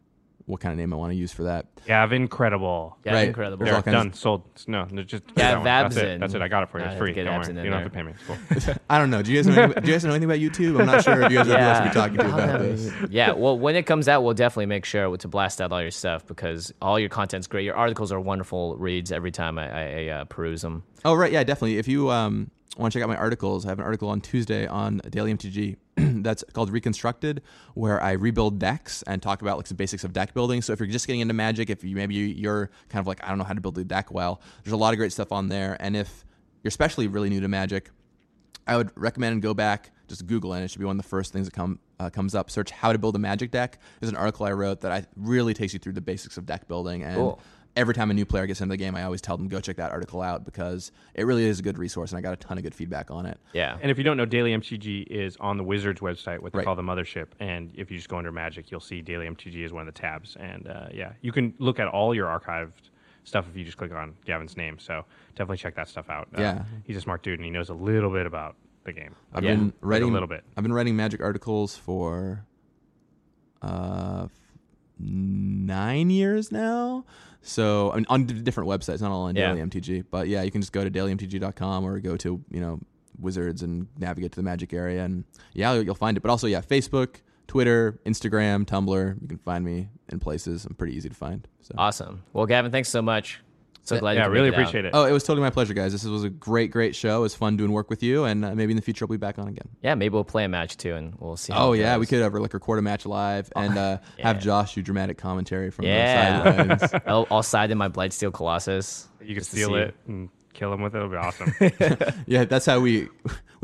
what kind of name I want to use for that. Gavin Credible. Gav Right. Incredible. There's all There, kinds done, sold. No, no, just do Gav that. That's it. That's it. I got it for you. It's free. Don't worry. You don't have to pay me. It's cool. I don't know. Do you guys know? Anything, do you guys know anything about YouTube? I'm not sure if you guys are Yeah. supposed to be talking to about this. yeah, well, when it comes out, we'll definitely make sure to blast out all your stuff because all your content's great. Your articles are wonderful reads every time I, I, I uh, peruse them. Oh right, yeah, definitely. If you um, want to check out my articles, I have an article on Tuesday on Daily MTG that's called Reconstructed, where I rebuild decks and talk about like some basics of deck building. So if you're just getting into Magic, if you maybe you're kind of like I don't know how to build a deck well, there's a lot of great stuff on there. And if you're especially really new to Magic, I would recommend go back, just Google it. It should be one of the first things that come uh, comes up. Search how to build a Magic deck. There's an article I wrote that I really takes you through the basics of deck building. And Cool. Every time a new player gets into the game, I always tell them go check that article out because it really is a good resource, and I got a ton of good feedback on it. Yeah. And if you don't know, Daily MTG is on the Wizards website, what they Right. call the mothership. And if you just go under Magic, you'll see Daily MTG is one of the tabs. And uh, yeah, you can look at all your archived stuff if you just click on Gavin's name. So definitely check that stuff out. Uh, Yeah. he's a smart dude, and he knows a little bit about the game. I've Yeah. been Like a writing little bit. I've been writing Magic articles for uh, f- nine years now. So I mean, on d- different websites, not all on Yeah. Daily MTG, but yeah, you can just go to dailymtg.com or go to you know Wizards and navigate to the Magic area, and yeah, you'll- you'll find it. But also, yeah, Facebook, Twitter, Instagram, Tumblr, you can find me in places. I'm pretty easy to find. So. Awesome. Well, Gavin, thanks so much. So glad Yeah, could really make it appreciate it. Oh, it was totally my pleasure, guys. This was a great, great show. It was fun doing work with you, and uh, maybe in the future I'll be back on again. Yeah, maybe we'll play a match too, and we'll see. How Oh yeah, goes. we could have like record a match live and uh, have Josh do dramatic commentary from Yeah. the sidelines. I'll, I'll side in my Blightsteel Colossus. you can steal see- it and kill him with it. It'll be awesome. yeah, that's how we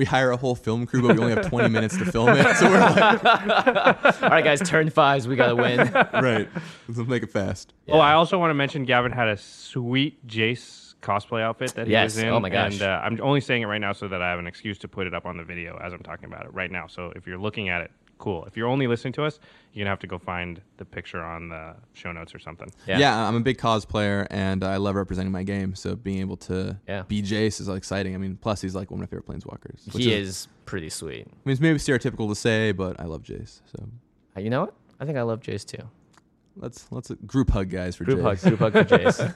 we hire a whole film crew, but we only have 20 minutes to film it. So we're like, All right, guys, turn fives. We gotta win. right, let's make it fast. Oh, I also want to mention Gavin had a sweet Jace cosplay outfit that he Yes. was in. Oh my gosh. And uh, I'm only saying it right now so that I have an excuse to put it up on the video as I'm talking about it right now. So if you're looking at it, cool. If you're only listening to us, you're gonna have to go find the picture on the show notes or something. Yeah. Yeah. I'm a big cosplayer, and I love representing my game. So being able to Yeah. be Jace is exciting. I mean, plus he's like one of my favorite planeswalkers. which he is pretty sweet. I mean, it's maybe stereotypical to say, but I love Jace. So Uh, You know what? I think I love Jace too. let's let's group hug guys for Group Jace. hug, group hug for Jace.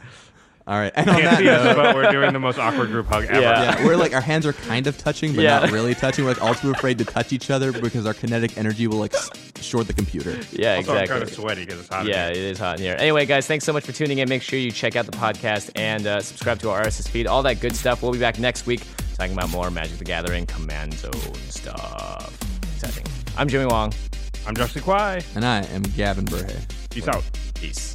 All right, and on Can't that see us, but we're doing the most awkward group hug ever. Yeah. yeah, we're like our hands are kind of touching, but Yeah. not really touching. We're like all too afraid to touch each other because our kinetic energy will like short the computer. Yeah, Also, I'm exactly. kind of sweaty because it's hot. in Yeah, here. it is hot in here. Anyway, guys, thanks so much for tuning in. Make sure you check out the podcast and uh, subscribe to our RSS feed. All that good stuff. We'll be back next week talking about more Magic the Gathering Command Zone stuff. Exciting. I'm Jimmy Wong. I'm Josh Kwai. And I am Gavin Verhey. Peace out. Peace.